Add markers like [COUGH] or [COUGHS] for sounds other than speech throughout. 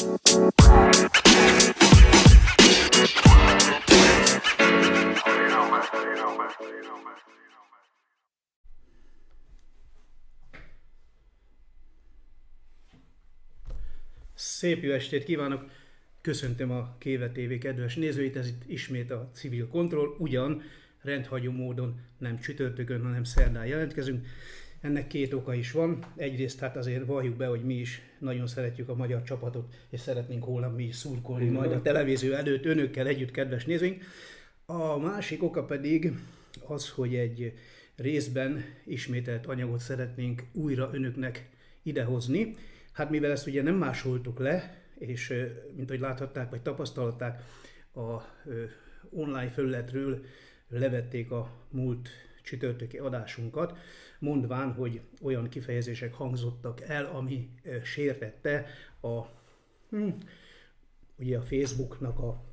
Szép jó estét kívánok! Köszöntöm a Kéve TV kedves nézőit, ez itt ismét a Civil Control, ugyan rendhagyó módon nem csütörtökön, hanem szerdán jelentkezünk. Ennek két oka is van. Egyrészt hát azért valljuk be, hogy mi is nagyon szeretjük a magyar csapatot, és szeretnénk holnap mi is szurkolni majd a televízió előtt önökkel együtt, kedves nézőink. A másik oka pedig az, hogy egy részben ismételt anyagot szeretnénk újra önöknek idehozni. Hát mivel ezt ugye nem másoltuk le, és mint ahogy láthatták, vagy tapasztalták, a online felületről levették a múlt csütörtöki adásunkat, mondván, hogy olyan kifejezések hangzottak el, ami sértette a, hm, ugye a Facebooknak a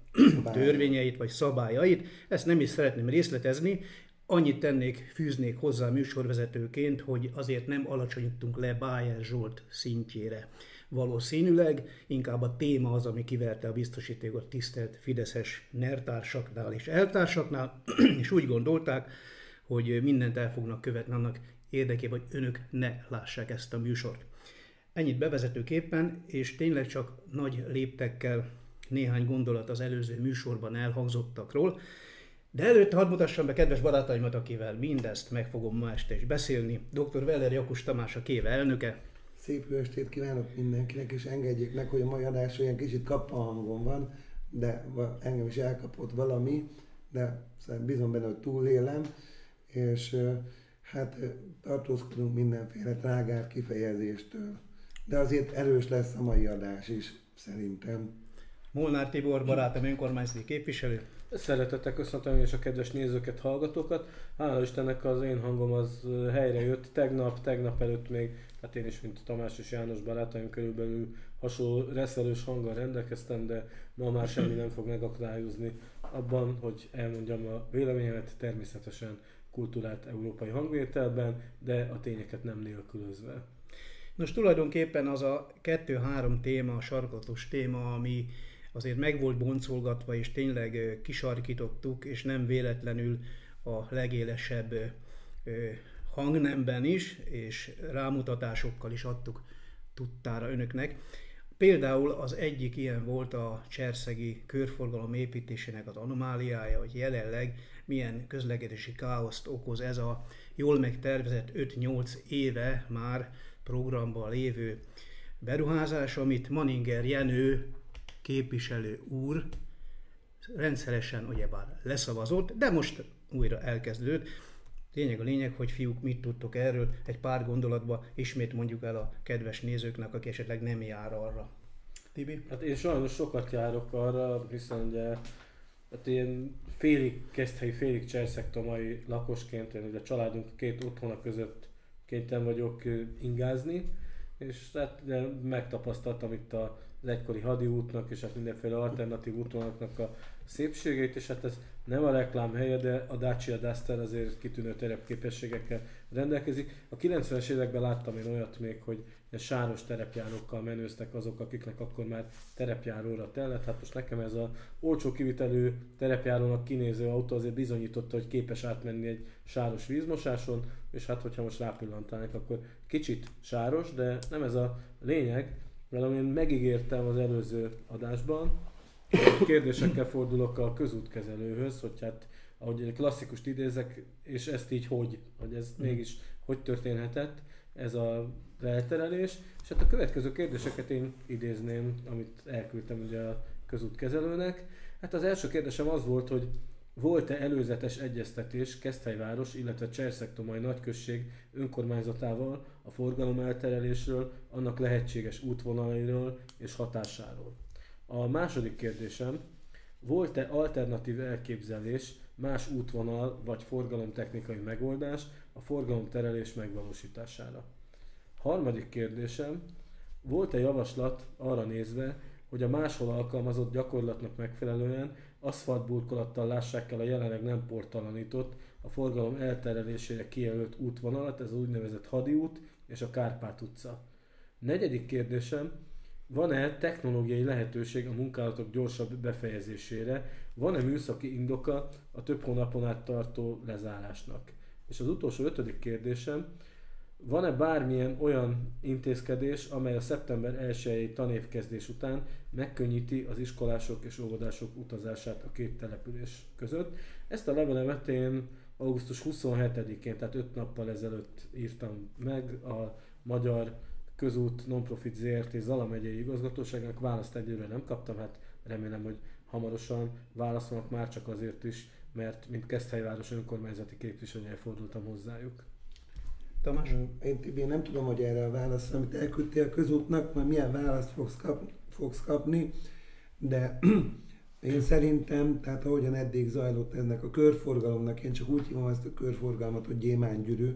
törvényeit vagy szabályait. Ezt nem is szeretném részletezni, Annyit tennék, fűznék hozzá műsorvezetőként, hogy azért nem alacsonyítunk le Bájer Zsolt szintjére. Valószínűleg inkább a téma az, ami kiverte a biztosítékot tisztelt Fideszes nertársaknál és eltársaknál, [CLEARS THROAT] és úgy gondolták, hogy mindent el fognak követni annak érdekében, hogy önök ne lássák ezt a műsort. Ennyit bevezetőképpen, és tényleg csak nagy léptekkel néhány gondolat az előző műsorban elhangzottakról. De előtte hadd mutassam be kedves barátaimat, akivel mindezt meg fogom ma este is beszélni. Dr. Veller Jakus Tamás a Kéve elnöke. Szép jó estét kívánok mindenkinek, és engedjék meg, hogy a mai adás olyan kicsit kappa hangom van, de engem is elkapott valami, de bizony benne, hogy túlélem, és hát tartózkodunk mindenféle trágár kifejezéstől. De azért erős lesz a mai adás is, szerintem. Molnár Tibor, barátom, önkormányzati képviselő. Szeretettel köszöntöm és a kedves nézőket, hallgatókat. Hála Istennek az én hangom az helyre jött. Tegnap, tegnap előtt még, hát én is, mint Tamás és János barátaim körülbelül hasonló reszelős hanggal rendelkeztem, de ma már semmi nem fog megakadályozni abban, hogy elmondjam a véleményemet természetesen kultúrált európai hangvételben, de a tényeket nem nélkülözve. Nos, tulajdonképpen az a kettő-három téma, a sarkatos téma, ami azért meg volt boncolgatva, és tényleg kisarkítottuk, és nem véletlenül a legélesebb hangnemben is, és rámutatásokkal is adtuk tudtára önöknek. Például az egyik ilyen volt a cserszegi körforgalom építésének az anomáliája, hogy jelenleg milyen közlekedési káoszt okoz ez a jól megtervezett 5-8 éve már programban lévő beruházás, amit Maninger Jenő képviselő úr rendszeresen ugyebár leszavazott, de most újra elkezdődött. Lényeg a lényeg, hogy fiúk, mit tudtok erről, egy pár gondolatba ismét mondjuk el a kedves nézőknek, aki esetleg nem jár arra. Tibi? Hát én sajnos sokat járok arra, hiszen ugye hát én félig keszthelyi, félig cserszektomai lakosként, én ugye a családunk két otthona között kénytelen vagyok ingázni, és hát megtapasztaltam itt az egykori hadiútnak és hát mindenféle alternatív útvonalaknak a szépségét, és hát ez nem a reklám helye, de a Dacia Duster azért kitűnő terepképességekkel rendelkezik. A 90-es években láttam én olyat még, hogy ilyen sáros terepjárókkal menőztek azok, akiknek akkor már terepjáróra tellett. Hát most nekem ez a olcsó kivitelő terepjárónak kinéző autó azért bizonyította, hogy képes átmenni egy sáros vízmosáson, és hát hogyha most rápillantanak, akkor kicsit sáros, de nem ez a lényeg, mert én megígértem az előző adásban, kérdésekkel fordulok a közútkezelőhöz, hogy hát ahogy klasszikust idézek, és ezt így hogy, hogy ez mégis hogy történhetett, ez a elterelés. És hát a következő kérdéseket én idézném, amit elküldtem ugye a közútkezelőnek. Hát az első kérdésem az volt, hogy volt-e előzetes egyeztetés Keszthelyváros, illetve Cserszektomai nagyközség önkormányzatával a forgalom elterelésről, annak lehetséges útvonalairól és hatásáról? A második kérdésem, volt-e alternatív elképzelés, más útvonal vagy forgalomtechnikai megoldás a forgalomterelés megvalósítására? Harmadik kérdésem, volt-e javaslat arra nézve, hogy a máshol alkalmazott gyakorlatnak megfelelően aszfaltburkolattal lássák el a jelenleg nem portalanított, a forgalom elterelésére kijelölt útvonalat, ez az úgynevezett Hadi út és a Kárpát utca. Negyedik kérdésem, van-e technológiai lehetőség a munkálatok gyorsabb befejezésére, van-e műszaki indoka a több hónapon át tartó lezárásnak. És az utolsó ötödik kérdésem, van-e bármilyen olyan intézkedés, amely a szeptember 1-i tanévkezdés után megkönnyíti az iskolások és óvodások utazását a két település között? Ezt a levelemet én augusztus 27-én, tehát 5 nappal ezelőtt írtam meg a Magyar Közút Nonprofit ZRT Zala megyei igazgatóságának. Választ egyőre nem kaptam, hát remélem, hogy hamarosan válaszolnak már csak azért is, mert mint Keszthelyváros önkormányzati képviselője fordultam hozzájuk. Tamás? Én, én nem tudom, hogy erre a válasz, amit elküldtél a közútnak, majd milyen választ fogsz, kap, fogsz kapni, de [CLEARS THROAT] én szerintem, tehát ahogyan eddig zajlott ennek a körforgalomnak, én csak úgy hívom ezt a körforgalmat, hogy gyémánygyűrű,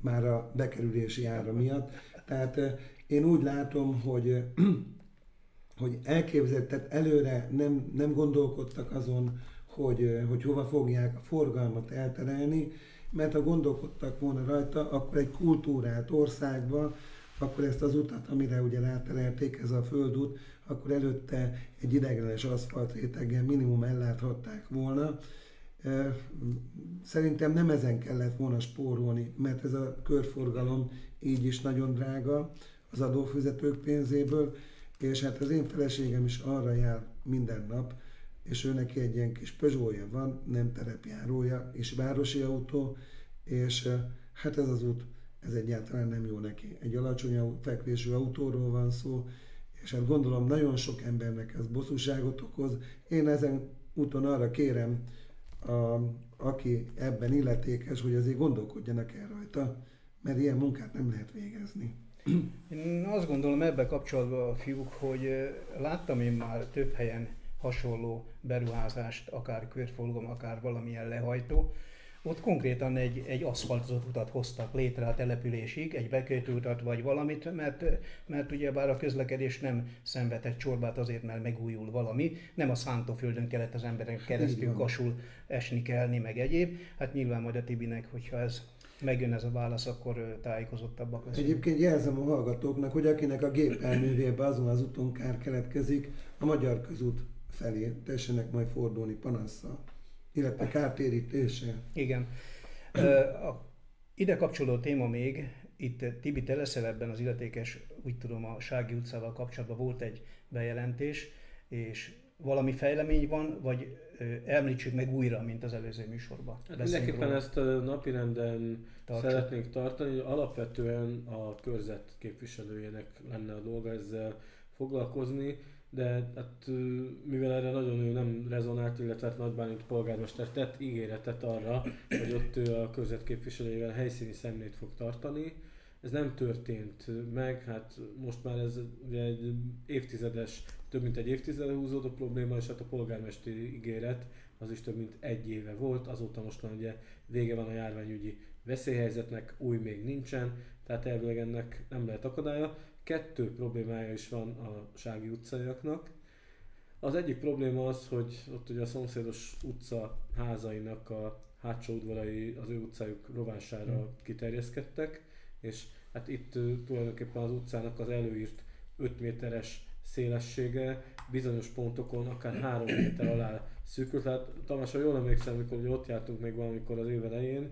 már a bekerülési ára miatt. Tehát én úgy látom, hogy, [CLEARS THROAT] hogy elképzelt, tehát előre nem, nem gondolkodtak azon, hogy, hogy hova fogják a forgalmat elterelni, mert ha gondolkodtak volna rajta, akkor egy kultúrát országba, akkor ezt az utat, amire ugye ráterelték, ez a földút, akkor előtte egy ideglenes aszfalt réteggel minimum elláthatták volna. Szerintem nem ezen kellett volna spórolni, mert ez a körforgalom így is nagyon drága az adófizetők pénzéből, és hát az én feleségem is arra jár minden nap, és ő neki egy ilyen kis Peugeot-ja van, nem terepjárója, és városi autó, és hát ez az út, ez egyáltalán nem jó neki. Egy alacsony fekvésű autóról van szó, és hát gondolom nagyon sok embernek ez bosszúságot okoz. Én ezen úton arra kérem, a, aki ebben illetékes, hogy azért gondolkodjanak el rajta, mert ilyen munkát nem lehet végezni. Én azt gondolom ebbe kapcsolatban, fiúk, hogy láttam én már több helyen hasonló beruházást, akár körforgalom, akár valamilyen lehajtó, ott konkrétan egy, egy aszfaltozott utat hoztak létre a településig, egy bekötőutat vagy valamit, mert, mert ugye bár a közlekedés nem szenvedett csorbát azért, mert megújul valami, nem a szántóföldön kellett az emberek keresztül kasul esni kelni, meg egyéb. Hát nyilván majd a Tibinek, hogyha ez megjön ez a válasz, akkor tájékozottabbak leszünk. Egyébként jelzem a hallgatóknak, hogy akinek a gépelművébe azon az úton kár keletkezik, a Magyar Közút felé tessenek majd fordulni panasszal illetve kártérítése. Igen. A ide kapcsolódó téma még, itt Tibi, te leszel ebben az illetékes, úgy tudom, a Sági utcával kapcsolatban volt egy bejelentés, és valami fejlemény van, vagy említsük meg újra, mint az előző műsorban. Hát mindenképpen ezt a napirenden Tartsuk. szeretnénk tartani, hogy alapvetően a körzet képviselőjének lenne a dolga ezzel foglalkozni de hát, mivel erre nagyon ő nem rezonált, illetve hát Nagy Bálint polgármester tett ígéretet arra, hogy ott ő a közvetképviselőjével helyszíni szemlét fog tartani. Ez nem történt meg, hát most már ez ugye egy évtizedes, több mint egy évtizede húzódó probléma, és hát a polgármesteri ígéret az is több mint egy éve volt, azóta most már ugye vége van a járványügyi veszélyhelyzetnek, új még nincsen, tehát elvileg ennek nem lehet akadálya kettő problémája is van a Sági utcaiaknak. Az egyik probléma az, hogy ott ugye a szomszédos utca házainak a hátsó udvarai az ő utcájuk rovására hmm. kiterjeszkedtek, és hát itt tulajdonképpen az utcának az előírt 5 méteres szélessége bizonyos pontokon akár 3 méter alá szűkült. Tehát Tamás, ha jól emlékszem, amikor ott jártunk még valamikor az év elején,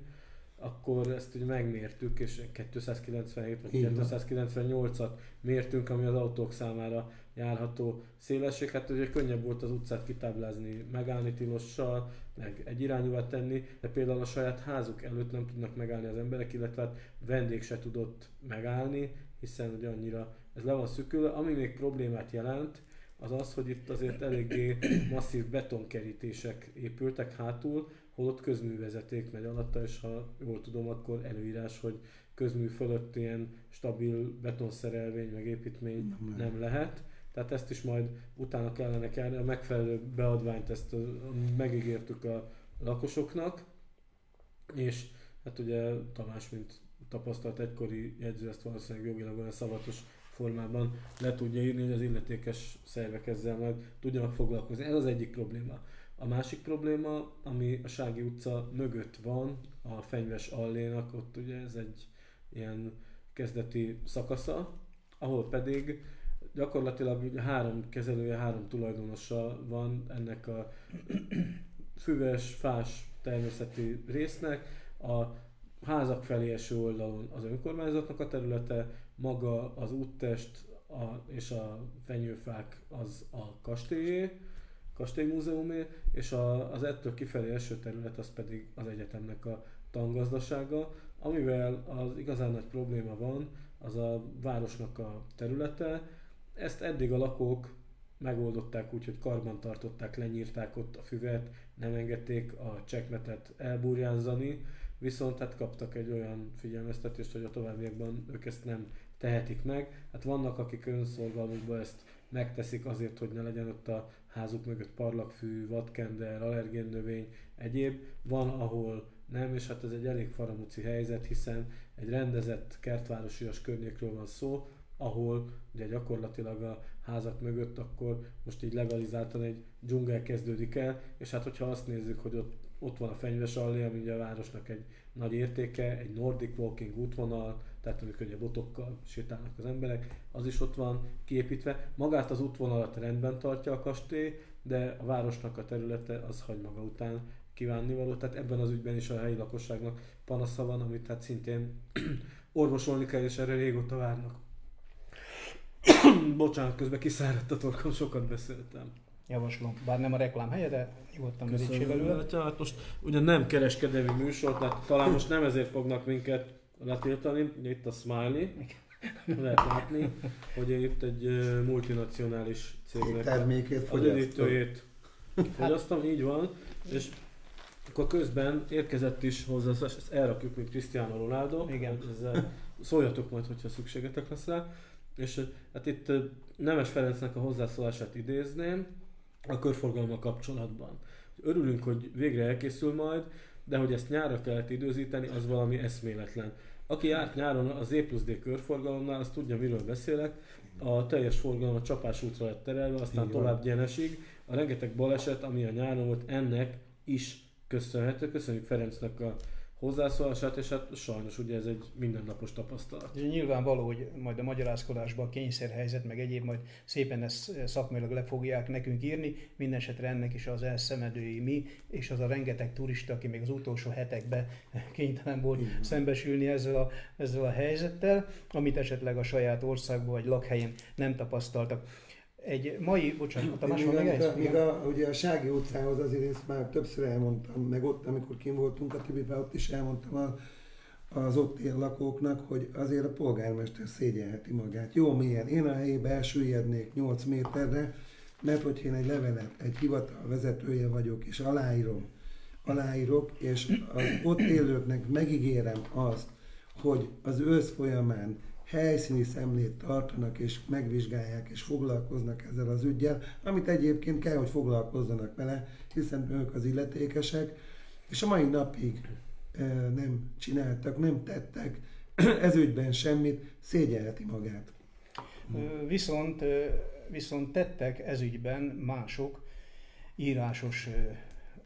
akkor ezt ugye megmértük, és 297 vagy 298-at mértünk, ami az autók számára járható szélesség. Hát ugye könnyebb volt az utcát kitáblázni, megállni tilossal, meg egy irányúvá tenni, de például a saját házuk előtt nem tudnak megállni az emberek, illetve hát vendég se tudott megállni, hiszen ugye annyira ez le van szükülve. Ami még problémát jelent, az az, hogy itt azért eléggé masszív betonkerítések épültek hátul, holott közművezeték megy alatta, és ha jól tudom, akkor előírás, hogy közmű fölött ilyen stabil betonszerelvény, meg építmény nem, nem lehet. Tehát ezt is majd utána kellene kellene, a megfelelő beadványt ezt megígértük a lakosoknak, és hát ugye Tamás, mint tapasztalt egykori jegyző, ezt valószínűleg jogilag olyan szavatos formában le tudja írni, hogy az illetékes szervek ezzel majd tudjanak foglalkozni. Ez az egyik probléma. A másik probléma, ami a Sági utca mögött van, a Fenyves Allénak, ott ugye ez egy ilyen kezdeti szakasza, ahol pedig gyakorlatilag három kezelője, három tulajdonosa van ennek a füves, fás természeti résznek. A házak felé eső oldalon az önkormányzatnak a területe, maga az úttest a, és a fenyőfák az a kastélyé, kastélymúzeumé, és a, az ettől kifelé eső terület az pedig az egyetemnek a tangazdasága, amivel az igazán nagy probléma van, az a városnak a területe. Ezt eddig a lakók megoldották úgy, hogy karban tartották, lenyírták ott a füvet, nem engedték a csekmetet elburjánzani, viszont hát kaptak egy olyan figyelmeztetést, hogy a továbbiakban ők ezt nem tehetik meg. Hát vannak, akik önszolgalmukban ezt megteszik azért, hogy ne legyen ott a házuk mögött parlagfű, vadkender, allergén növény, egyéb. Van, ahol nem, és hát ez egy elég faramúci helyzet, hiszen egy rendezett kertvárosias környékről van szó, ahol ugye gyakorlatilag a házak mögött akkor most így legalizáltan egy dzsungel kezdődik el, és hát hogyha azt nézzük, hogy ott, ott van a fenyves allé, ami ugye a városnak egy nagy értéke, egy Nordic Walking útvonal, tehát amikor ugye botokkal sétálnak az emberek, az is ott van kiépítve. Magát az útvonalat rendben tartja a kastély, de a városnak a területe az hagy maga után kívánnivaló. Tehát ebben az ügyben is a helyi lakosságnak panasza van, amit hát szintén [CLEARS THROAT] orvosolni kell, és erre régóta várnak. [CLEARS THROAT] Bocsánat, közben kiszáradt a torkom, sokat beszéltem. Javaslom, bár nem a reklám helye, de nyugodtan merítsél belőle. Hát most ugye nem kereskedelmi műsor, tehát talán most nem ezért fognak minket letiltani, ugye itt a Smiley, lehet látni, hogy én itt egy multinacionális cégnek termékét a gyönyítőjét fogyasztom, így van, és akkor közben érkezett is hozzá, ezt elrakjuk, mint Cristiano Ronaldo, Igen. ezzel szóljatok majd, hogyha szükségetek lesz rá. És hát itt Nemes Ferencnek a hozzászólását idézném a körforgalommal kapcsolatban. Örülünk, hogy végre elkészül majd, de hogy ezt nyárra kellett időzíteni, az valami eszméletlen. Aki járt nyáron az E plusz D körforgalomnál, az tudja, miről beszélek. A teljes forgalom a csapás útra lett terelve, aztán Igen. tovább Gyenesig. A rengeteg baleset, ami a nyáron volt, ennek is köszönhető. Köszönjük Ferencnek a hozzászólását, és hát sajnos ugye ez egy mindennapos tapasztalat. És nyilvánvaló, hogy majd a magyarázkodásban a kényszerhelyzet, meg egyéb majd szépen ezt szakmailag le fogják nekünk írni, mindenesetre ennek is az elszemedői mi, és az a rengeteg turista, aki még az utolsó hetekben kénytelen volt Igen. szembesülni ezzel a, ezzel a helyzettel, amit esetleg a saját országban vagy lakhelyén nem tapasztaltak. Egy mai, bocsánat, Tamás van még? Még a, ugye a Sági utcához azért én már többször elmondtam, meg ott, amikor kim voltunk a Tibibe, ott is elmondtam a, az ott él lakóknak, hogy azért a polgármester szégyelheti magát. Jó mélyen, én a helyébe elsüllyednék 8 méterre, mert hogy én egy levelet, egy hivatal vezetője vagyok, és aláírom, aláírok, és az ott élőknek megígérem azt, hogy az ősz folyamán helyszíni szemlét tartanak, és megvizsgálják, és foglalkoznak ezzel az ügyel, amit egyébként kell, hogy foglalkozzanak vele, hiszen ők az illetékesek, és a mai napig nem csináltak, nem tettek [CLEARS THROAT] ez ügyben semmit, szégyelheti magát. Viszont, viszont tettek ez ügyben mások írásos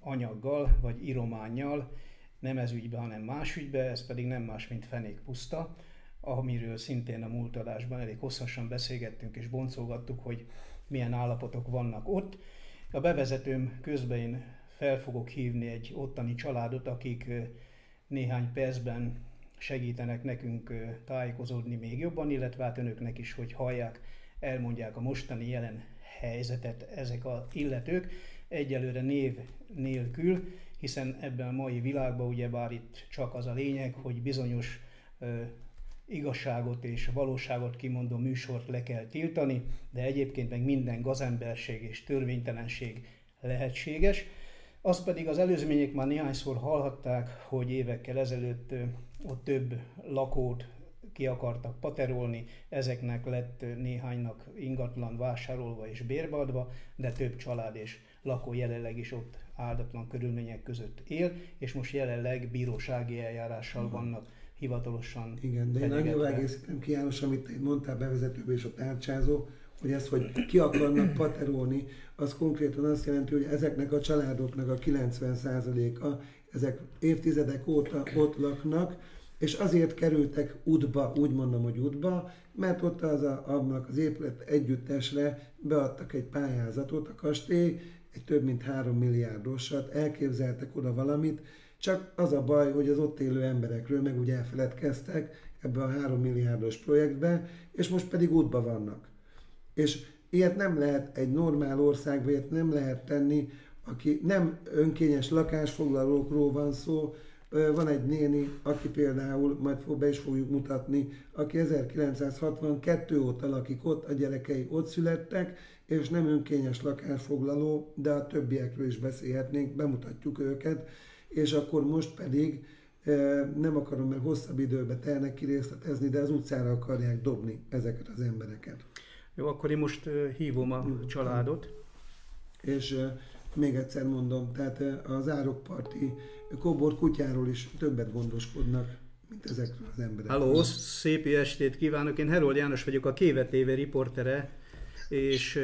anyaggal, vagy írományjal, nem ez ügybe, hanem más ügybe, ez pedig nem más, mint fenék puszta amiről szintén a múlt adásban elég hosszasan beszélgettünk és boncolgattuk, hogy milyen állapotok vannak ott. A bevezetőm közben én fel fogok hívni egy ottani családot, akik néhány percben segítenek nekünk tájékozódni még jobban, illetve hát önöknek is, hogy hallják, elmondják a mostani jelen helyzetet ezek a illetők, egyelőre név nélkül, hiszen ebben a mai világban ugyebár itt csak az a lényeg, hogy bizonyos igazságot és valóságot kimondó műsort le kell tiltani, de egyébként meg minden gazemberség és törvénytelenség lehetséges. Az pedig az előzmények már néhányszor hallhatták, hogy évekkel ezelőtt ott több lakót ki akartak paterolni, ezeknek lett néhánynak ingatlan vásárolva és bérbeadva, de több család és lakó jelenleg is ott áldatlan körülmények között él, és most jelenleg bírósági eljárással vannak hivatalosan Igen, de én annyival egészítem ki János, amit én mondtál bevezetőben és a tárcsázó, hogy ez, hogy ki akarnak paterolni, az konkrétan azt jelenti, hogy ezeknek a családoknak a 90%-a, ezek évtizedek óta ott laknak, és azért kerültek útba, úgy mondom, hogy útba, mert ott az a, annak az épület együttesre beadtak egy pályázatot, a kastély, egy több mint 3 milliárdosat, elképzeltek oda valamit, csak az a baj, hogy az ott élő emberekről meg úgy elfeledkeztek ebbe a 3 milliárdos projektbe, és most pedig útba vannak. És ilyet nem lehet egy normál országban, ilyet nem lehet tenni, aki nem önkényes lakásfoglalókról van szó, van egy néni, aki például, majd fog, be is fogjuk mutatni, aki 1962 óta lakik ott, a gyerekei ott születtek, és nem önkényes lakásfoglaló, de a többiekről is beszélhetnénk, bemutatjuk őket, és akkor most pedig nem akarom, mert hosszabb időbe telnek kirészletezni, de az utcára akarják dobni ezeket az embereket. Jó, akkor én most hívom a családot. És még egyszer mondom, tehát az árokparti kóbor kutyáról is többet gondoskodnak, mint ezekről az emberekről. Halló, szép estét kívánok! Én Herold János vagyok, a Kéve TV riportere, és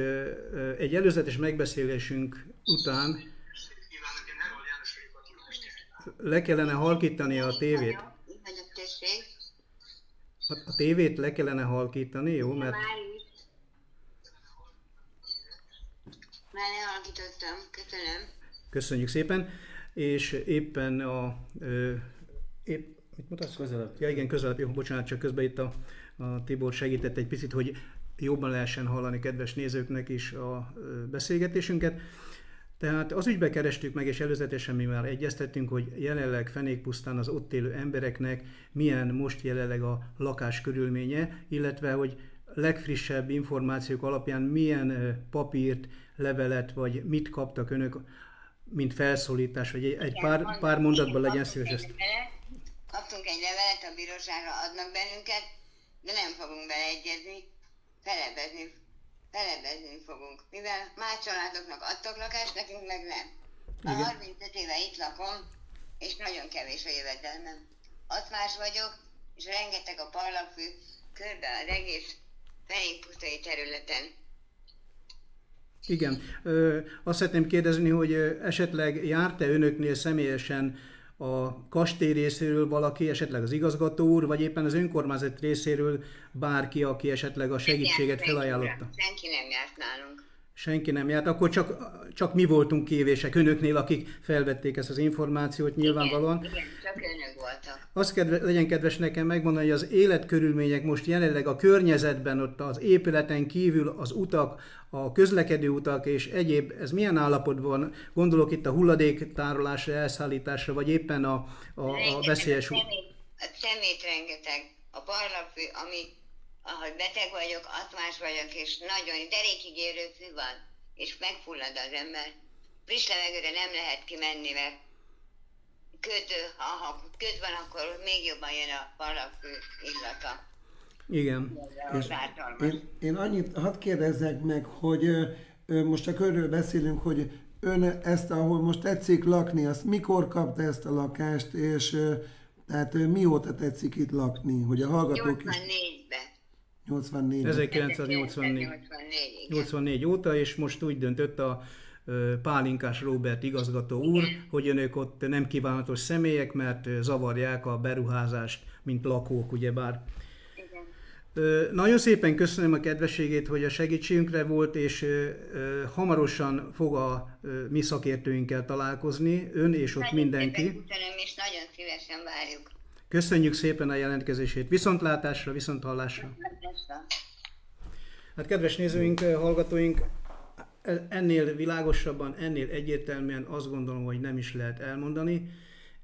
egy előzetes megbeszélésünk után le kellene halkítani a tévét. A, a tévét le kellene halkítani, jó? Mert... Már lehalkítottam, köszönöm. Köszönjük szépen. És éppen a... Ö, épp, mit mutatsz? Közelebb. Ja igen, közelebb, jó, bocsánat, csak közben itt a, a Tibor segített egy picit, hogy jobban lehessen hallani kedves nézőknek is a beszélgetésünket. Tehát az ügybe kerestük meg, és előzetesen mi már egyeztettünk, hogy jelenleg fenékpusztán az ott élő embereknek milyen most jelenleg a lakás körülménye, illetve hogy legfrissebb információk alapján milyen papírt, levelet, vagy mit kaptak önök, mint felszólítás, vagy egy, egy pár, pár mondatban legyen szíves ezt. Kaptunk egy levelet, a bíróságra adnak bennünket, de nem fogunk beleegyezni, felebezni, felebezni fogunk. Mivel más családoknak adtak lakást, nekünk meg nem. A 35 éve itt lakom, és nagyon kevés a jövedelmem. Azt más vagyok, és rengeteg a parlagfű körbe az egész fenékpusztai területen. Igen. Ö, azt szeretném kérdezni, hogy esetleg járt-e önöknél személyesen a kastély részéről valaki, esetleg az igazgató úr, vagy éppen az önkormányzat részéről bárki, aki esetleg a segítséget felajánlotta? Senki nem járt nálunk. Senki nem járt, akkor csak, csak mi voltunk kévések önöknél, akik felvették ezt az információt nyilvánvalóan. Igen, igen csak önök voltak. Azt kedve, legyen kedves nekem megmondani, hogy az életkörülmények most jelenleg a környezetben, ott az épületen kívül az utak, a közlekedő utak és egyéb, ez milyen állapotban? Gondolok itt a hulladéktárolásra, elszállításra, vagy éppen a, a, a veszélyes... A szemét, a szemét rengeteg, a parlagfű, ami ahogy beteg vagyok, asztmás vagyok, és nagyon derékig érő fű van, és megfullad az ember. Friss levegőre nem lehet kimenni, mert köd, ha, ha köd van, akkor még jobban jön a parlagfű illata. Igen. És én, én annyit, hadd kérdezzek meg, hogy most csak körül beszélünk, hogy ön ezt, ahol most tetszik lakni, azt mikor kapta ezt a lakást, és tehát mióta tetszik itt lakni, hogy a hallgatók 84-ben. 84 1984 84 óta, és most úgy döntött a Pálinkás Robert igazgató úr, Igen. hogy önök ott nem kívánatos személyek, mert zavarják a beruházást, mint lakók, ugyebár. Nagyon szépen köszönöm a kedvességét, hogy a segítségünkre volt, és hamarosan fog a mi szakértőinkkel találkozni, ön és ott nagyon mindenki. Köszönöm, és nagyon szívesen várjuk. Köszönjük szépen a jelentkezését. Viszontlátásra, viszonthallásra. Hát kedves nézőink, hallgatóink, ennél világosabban, ennél egyértelműen azt gondolom, hogy nem is lehet elmondani.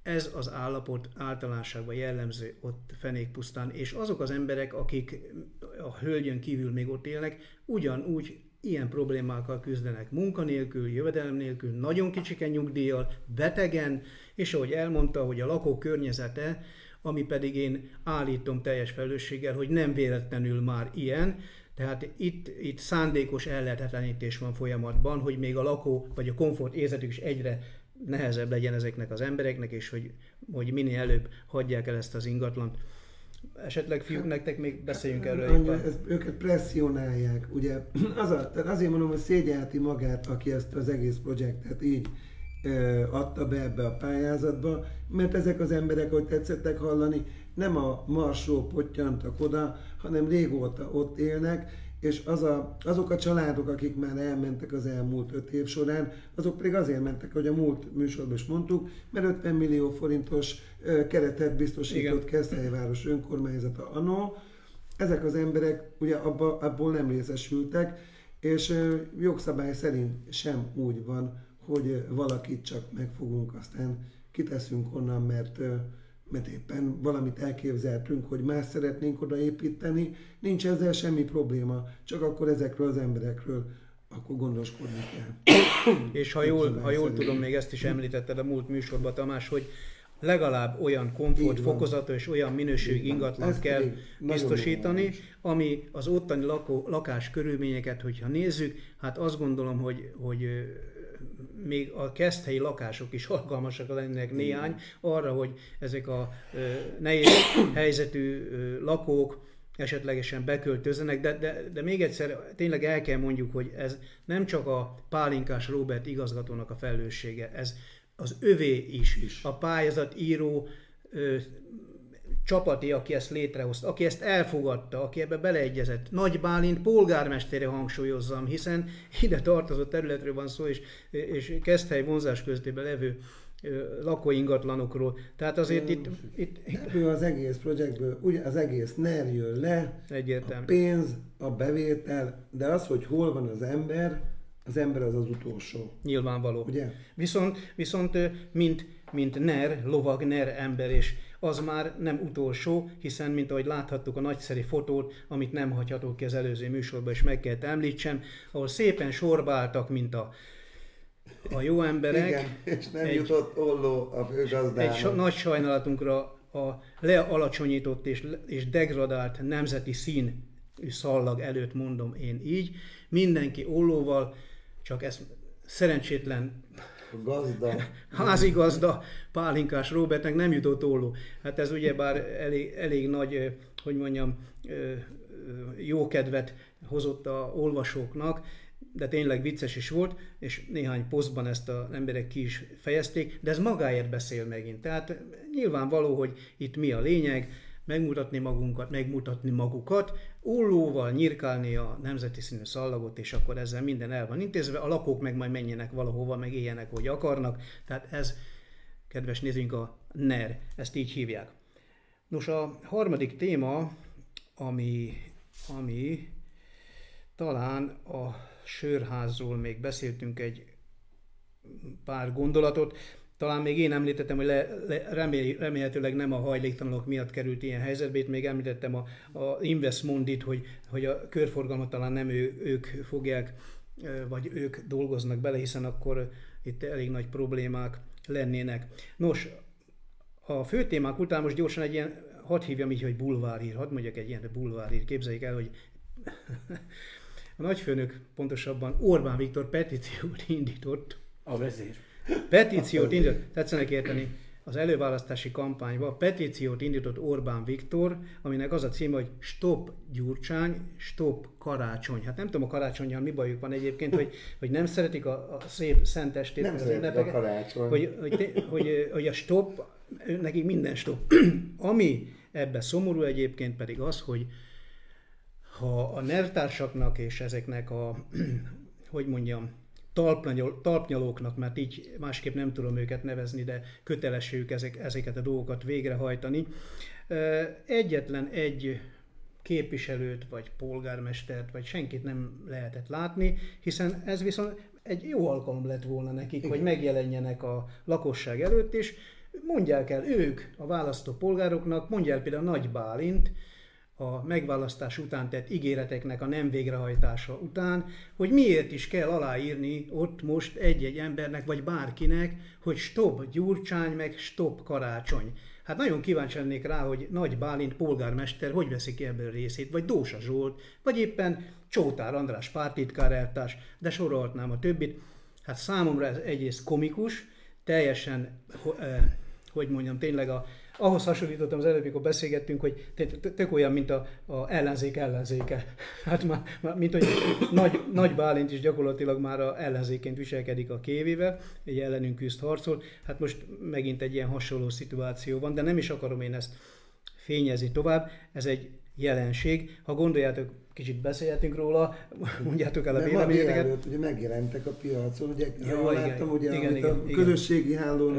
Ez az állapot általánosságban jellemző ott fenékpusztán, és azok az emberek, akik a hölgyön kívül még ott élnek, ugyanúgy ilyen problémákkal küzdenek munkanélkül, jövedelem nélkül, nagyon kicsiken nyugdíjjal, betegen, és ahogy elmondta, hogy a lakó környezete, ami pedig én állítom teljes felelősséggel, hogy nem véletlenül már ilyen, tehát itt, itt szándékos ellehetetlenítés van folyamatban, hogy még a lakó vagy a komfort érzetük is egyre nehezebb legyen ezeknek az embereknek, és hogy, hogy minél előbb hagyják el ezt az ingatlant. Esetleg fiúk, nektek még beszéljünk erről. Anya, ez, őket presszionálják, ugye [CLEARS THROAT] az a, tehát azért mondom, hogy szégyelti magát, aki ezt az egész projektet így adta be ebbe a pályázatba, mert ezek az emberek, ahogy tetszettek hallani, nem a Marsról pottyantak oda, hanem régóta ott élnek, és az a, azok a családok, akik már elmentek az elmúlt öt év során, azok pedig azért mentek, hogy a múlt műsorban is mondtuk, mert 50 millió forintos keretet biztosított Keszthelyváros önkormányzata anno. Ezek az emberek ugye abba, abból nem részesültek, és jogszabály szerint sem úgy van, hogy valakit csak megfogunk, aztán kiteszünk onnan, mert mert éppen valamit elképzeltünk, hogy más szeretnénk odaépíteni, nincs ezzel semmi probléma, csak akkor ezekről az emberekről akkor gondoskodni kell. [COUGHS] És ha jól, ha jól tudom, még ezt is említetted a múlt műsorban, Tamás, hogy legalább olyan komfortfokozata és olyan minőség ingatlan kell biztosítani, ami az ottani lakó, lakás körülményeket, hogyha nézzük, hát azt gondolom, hogy, hogy még a keszthelyi lakások is alkalmasak lennének néhány arra, hogy ezek a nehéz helyzetű lakók esetlegesen beköltözzenek, de, de, de még egyszer tényleg el kell mondjuk, hogy ez nem csak a pálinkás Robert igazgatónak a felelőssége, ez az övé is. is. A pályázat író csapati, aki ezt létrehozta, aki ezt elfogadta, aki ebbe beleegyezett. Nagy Bálint polgármestere hangsúlyozzam, hiszen ide tartozó területről van szó, és, és Keszthely vonzás köztében levő lakóingatlanokról. Tehát azért itt... itt, Ebből az egész projektből ugye az egész NER jön le, Egyértelmű. a pénz, a bevétel, de az, hogy hol van az ember, az ember az az utolsó. Nyilvánvaló. Ugye? Viszont, viszont mint, mint NER, lovag, NER ember és az már nem utolsó, hiszen, mint ahogy láthattuk a nagyszerű fotót, amit nem hagyhatok ki az előző műsorban, és meg kellett említsem, ahol szépen sorbáltak, mint a, a jó emberek. Igen, és nem egy, jutott olló a főgazdának. Egy nagy sajnálatunkra a lealacsonyított és, és degradált nemzeti szín szallag előtt mondom én így. Mindenki ollóval, csak ez szerencsétlen gazda. [LAUGHS] házigazda Pálinkás Robertnek nem jutott olló. Hát ez ugyebár elég, elég nagy, hogy mondjam, jó kedvet hozott a olvasóknak, de tényleg vicces is volt, és néhány posztban ezt az emberek ki is fejezték, de ez magáért beszél megint. Tehát nyilvánvaló, hogy itt mi a lényeg, megmutatni magunkat, megmutatni magukat, ollóval nyirkálni a nemzeti színű szallagot, és akkor ezzel minden el van intézve, a lakók meg majd menjenek valahova, meg éljenek, hogy akarnak. Tehát ez, kedves nézőink, a NER, ezt így hívják. Nos, a harmadik téma, ami, ami talán a sörházról még beszéltünk egy pár gondolatot, talán még én említettem, hogy le, le, remél, remélhetőleg nem a hajléktalanok miatt került ilyen helyzetbe. Itt még említettem a, a Investmondit, hogy, hogy a körforgalmat talán nem ő, ők fogják, vagy ők dolgoznak bele, hiszen akkor itt elég nagy problémák lennének. Nos, a fő témák után most gyorsan egy ilyen, hadd hívjam így, hogy bulvárhír, hadd mondjak egy ilyen bulvárhír, képzeljék el, hogy [LAUGHS] a nagyfőnök, pontosabban Orbán Viktor petíciót indított. A vezér Petíciót indított, tetszenek érteni, az előválasztási kampányban petíciót indított Orbán Viktor, aminek az a címe, hogy Stop Gyurcsány, Stop Karácsony. Hát nem tudom a karácsonyjal mi bajuk van egyébként, hogy, hogy nem szeretik a, a szép szentestét, nem az ünnepeket, a karácsony. Hogy, hogy, hogy, hogy a stop, nekik minden stop. [CLEARS THROAT] Ami ebbe szomorú egyébként pedig az, hogy ha a nertársaknak és ezeknek a, [CLEARS THROAT] hogy mondjam, talpnyal, talpnyalóknak, mert így másképp nem tudom őket nevezni, de kötelességük ezek, ezeket a dolgokat végrehajtani. Egyetlen egy képviselőt, vagy polgármestert, vagy senkit nem lehetett látni, hiszen ez viszont egy jó alkalom lett volna nekik, Igen. hogy megjelenjenek a lakosság előtt, és mondják el ők a választó polgároknak, mondják például Nagy Bálint, a megválasztás után tett ígéreteknek a nem végrehajtása után, hogy miért is kell aláírni ott most egy-egy embernek, vagy bárkinek, hogy stop Gyurcsány, meg stop Karácsony. Hát nagyon kíváncsi lennék rá, hogy Nagy Bálint polgármester hogy veszi ki ebből részét, vagy Dósa Zsolt, vagy éppen Csótár András pártitkár eltárs, de sorolhatnám a többit. Hát számomra ez egyrészt komikus, teljesen, eh, hogy mondjam, tényleg a, ahhoz hasonlítottam az előbb, amikor beszélgettünk, hogy tök olyan, mint a, a ellenzék ellenzéke. [LAUGHS] Hát már, már mint hogy nagy, nagy Bálint is gyakorlatilag már a ellenzéként viselkedik a kévével, egy ellenünk küzd harcol. Hát most megint egy ilyen hasonló szituáció van, de nem is akarom én ezt fényezni tovább. Ez egy jelenség. Ha gondoljátok, kicsit beszélhetünk róla, [LAUGHS] mondjátok el a véleményeteket. Előtt ugye megjelentek a piacon, ugye Jó, igen, láttam, ugye, igen, amit igen, a igen. közösségi hálón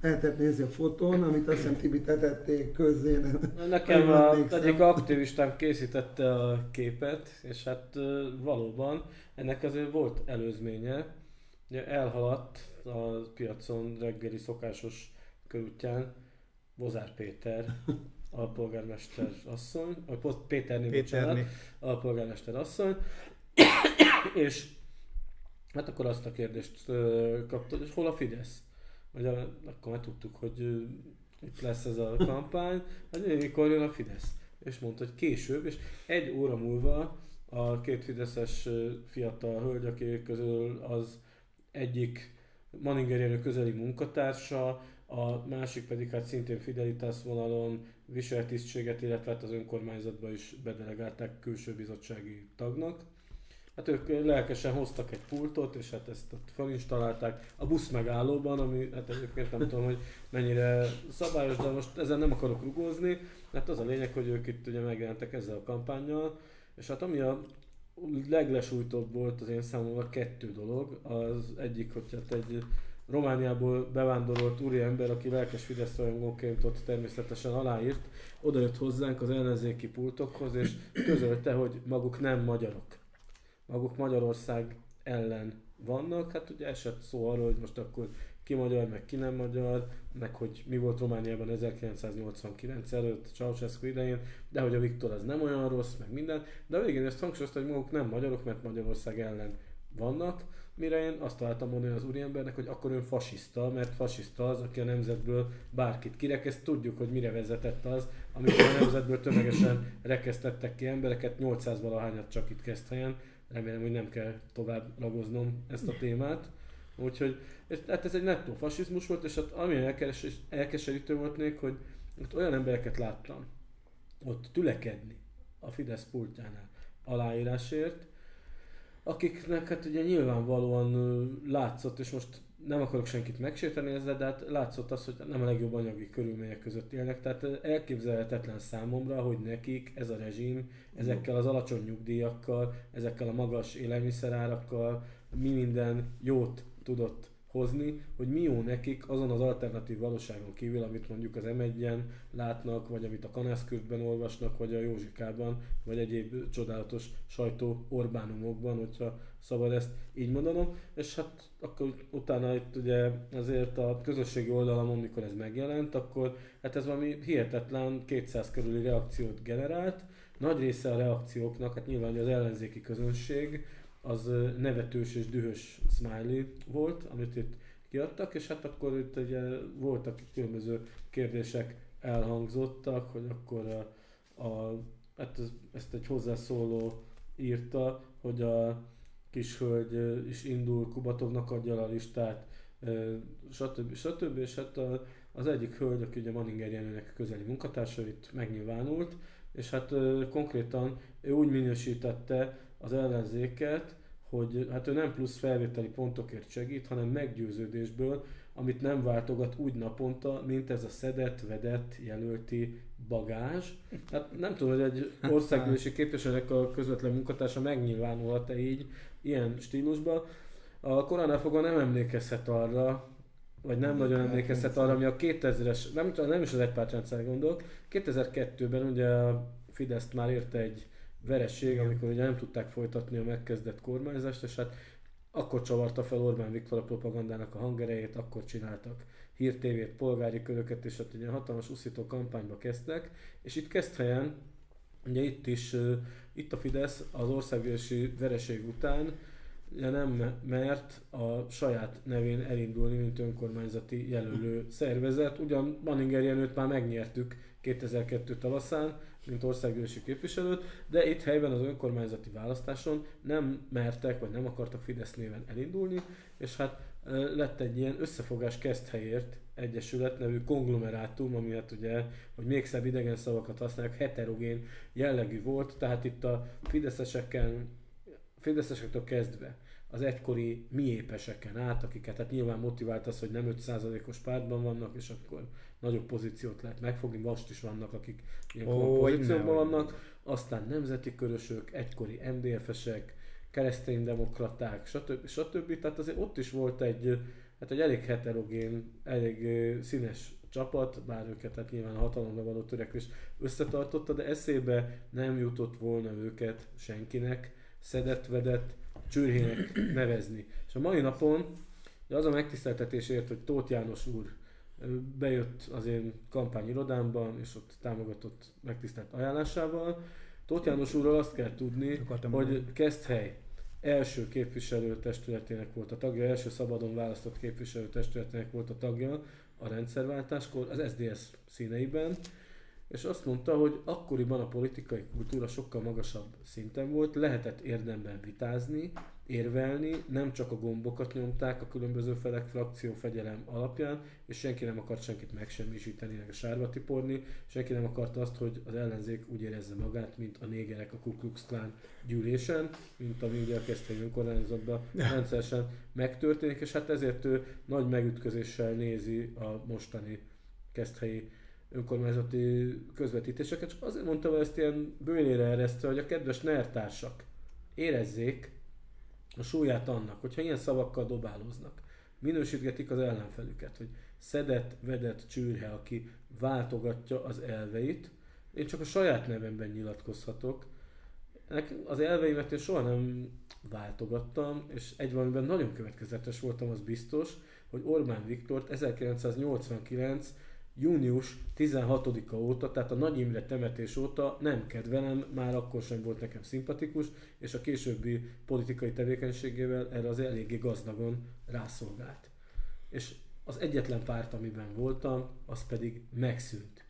lehetett nézni a fotón, amit azt hiszem Tibi tették közzé. Nekem a, egyik aktivistám készítette a képet, és hát valóban ennek azért volt előzménye. Ugye elhaladt a piacon reggeli szokásos körútján Bozár Péter, [LAUGHS] alpolgármester asszony, vagy Péterné, Péterné. Bocsánat, alpolgármester asszony, [COUGHS] és hát akkor azt a kérdést kapta, hogy hol a Fidesz? Vagy akkor már tudtuk, hogy itt lesz ez a kampány, hogy mikor jön a Fidesz. És mondta, hogy később, és egy óra múlva a két fideszes fiatal hölgy, akik közül az egyik Maninger közeli munkatársa, a másik pedig hát szintén Fidelitas vonalon viselt tisztséget, illetve hát az önkormányzatba is bedelegálták külső bizottsági tagnak. Hát ők lelkesen hoztak egy pultot, és hát ezt ott felinstalálták a busz megállóban, ami hát egyébként nem tudom, hogy mennyire szabályos, de most ezen nem akarok rugózni, mert az a lényeg, hogy ők itt ugye megjelentek ezzel a kampányjal, és hát ami a leglesújtóbb volt az én számomra kettő dolog, az egyik, hogy hát egy Romániából bevándorolt úriember, aki lelkes Fidesz rajongóként ott természetesen aláírt, odajött hozzánk az ellenzéki pultokhoz, és közölte, hogy maguk nem magyarok. Maguk Magyarország ellen vannak. Hát ugye esett szó arról, hogy most akkor ki magyar, meg ki nem magyar, meg hogy mi volt Romániában 1989 előtt, Ceausescu idején, de hogy a Viktor az nem olyan rossz, meg minden. De a végén ezt hangsúlyozta, hogy maguk nem magyarok, mert Magyarország ellen vannak Mire én azt találtam mondani az úriembernek, hogy akkor ön fasiszta, mert fasiszta az, aki a nemzetből bárkit kirekeszt. Tudjuk, hogy mire vezetett az, amikor a nemzetből tömegesen rekesztettek ki embereket, 800 valahányat csak itt kezd helyen. Remélem, hogy nem kell tovább ragoznom ezt a témát. Úgyhogy és, hát ez egy nettó fasizmus volt, és hát ami elkes, elkeserítő volt még, hogy ott olyan embereket láttam ott tülekedni a Fidesz pultjánál aláírásért, akiknek hát ugye nyilvánvalóan látszott, és most nem akarok senkit megsérteni ezzel, de hát látszott az, hogy nem a legjobb anyagi körülmények között élnek. Tehát elképzelhetetlen számomra, hogy nekik ez a rezsim ezekkel az alacsony nyugdíjakkal, ezekkel a magas élelmiszerárakkal mi minden jót tudott hozni, hogy mi jó nekik azon az alternatív valóságon kívül, amit mondjuk az m látnak, vagy amit a Kanászkürtben olvasnak, vagy a Józsikában, vagy egyéb csodálatos sajtó Orbánumokban, hogyha szabad ezt így mondanom. És hát akkor utána itt ugye azért a közösségi oldalamon, mikor ez megjelent, akkor hát ez valami hihetetlen 200 körüli reakciót generált. Nagy része a reakcióknak, hát nyilván az ellenzéki közönség, az nevetős és dühös smiley volt, amit itt kiadtak, és hát akkor itt ugye voltak különböző kérdések elhangzottak, hogy akkor a, a hát ez, ezt egy hozzászóló írta, hogy a kishölgy is indul, Kubatovnak adja a listát, stb. stb. És hát az egyik hölgy, aki ugye Manninger Jenőnek közeli munkatársa, itt megnyilvánult, és hát konkrétan ő úgy minősítette az ellenzéket, hogy hát ő nem plusz felvételi pontokért segít, hanem meggyőződésből, amit nem váltogat úgy naponta, mint ez a szedett, vedett, jelölti bagázs. Hát nem tudom, hogy egy [LAUGHS] országgyűlési képviselőnek a közvetlen munkatársa megnyilvánulhat-e így, ilyen stílusban. A koronál fogva nem emlékezhet arra, vagy nem nagyon emlékezhet arra, ami a 2000-es, nem, nem is az egypártrendszer gondolok, 2002-ben ugye a Fidesz már érte egy veresség, amikor ugye nem tudták folytatni a megkezdett kormányzást, és hát akkor csavarta fel Orbán Viktor a propagandának a hangerejét, akkor csináltak hírtévét, polgári köröket, és hát ugye hatalmas uszító kampányba kezdtek, és itt kezd helyen, ugye itt is, itt a Fidesz az országgyűlési vereség után ugye nem mert a saját nevén elindulni, mint önkormányzati jelölő szervezet. Ugyan Manninger Jenőt már megnyertük 2002 tavaszán, mint országgyűlési képviselőt, de itt helyben az önkormányzati választáson nem mertek, vagy nem akartak Fidesz néven elindulni, és hát lett egy ilyen összefogás Keszthelyért Egyesület nevű konglomerátum, ami hát ugye, hogy még szebb idegen szavakat használják, heterogén jellegű volt, tehát itt a fideszeseken, fideszesektől kezdve az egykori miépeseken át, akiket hát nyilván motivált az, hogy nem 5%-os pártban vannak, és akkor nagyobb pozíciót lehet megfogni, most is vannak, akik ilyen oh, pozícióban vannak, aztán nemzeti körösök, egykori MDF-esek, kereszténydemokraták, stb. stb. Tehát azért ott is volt egy, hát egy elég heterogén, elég színes csapat, bár őket hát nyilván a hatalomra való törekvés összetartotta, de eszébe nem jutott volna őket senkinek szedett-vedett csürhének nevezni. És a mai napon az a megtiszteltetésért, hogy Tóth János úr bejött az én kampányirodámban, és ott támogatott megtisztelt ajánlásával. Tóth János úrral azt kell tudni, Akartam hogy mondani. Keszthely első képviselőtestületének volt a tagja, első szabadon választott képviselőtestületének volt a tagja a rendszerváltáskor, az SDS színeiben, és azt mondta, hogy akkoriban a politikai kultúra sokkal magasabb szinten volt, lehetett érdemben vitázni, érvelni, nem csak a gombokat nyomták a különböző felek frakció fegyelem alapján, és senki nem akart senkit megsemmisíteni, meg a sárba tiporni, senki nem akarta azt, hogy az ellenzék úgy érezze magát, mint a négerek a Ku Klux Klan gyűlésen, mint ami ugye a Keszthelyi önkormányzatban rendszeresen megtörténik, és hát ezért ő nagy megütközéssel nézi a mostani Keszthelyi önkormányzati közvetítéseket, csak azért mondtam ezt ilyen bőnére eresztve, hogy a kedves nertársak érezzék a súlyát annak, hogyha ilyen szavakkal dobálóznak, minősítgetik az ellenfelüket, hogy szedett, vedett csűrhe, aki váltogatja az elveit, én csak a saját nevemben nyilatkozhatok. Az elveimet én soha nem váltogattam, és egy valamiben nagyon következetes voltam, az biztos, hogy Orbán Viktort 1989 június 16-a óta, tehát a Nagy Imre temetés óta nem kedvelem, már akkor sem volt nekem szimpatikus, és a későbbi politikai tevékenységével erre az eléggé gazdagon rászolgált. És az egyetlen párt, amiben voltam, az pedig megszűnt.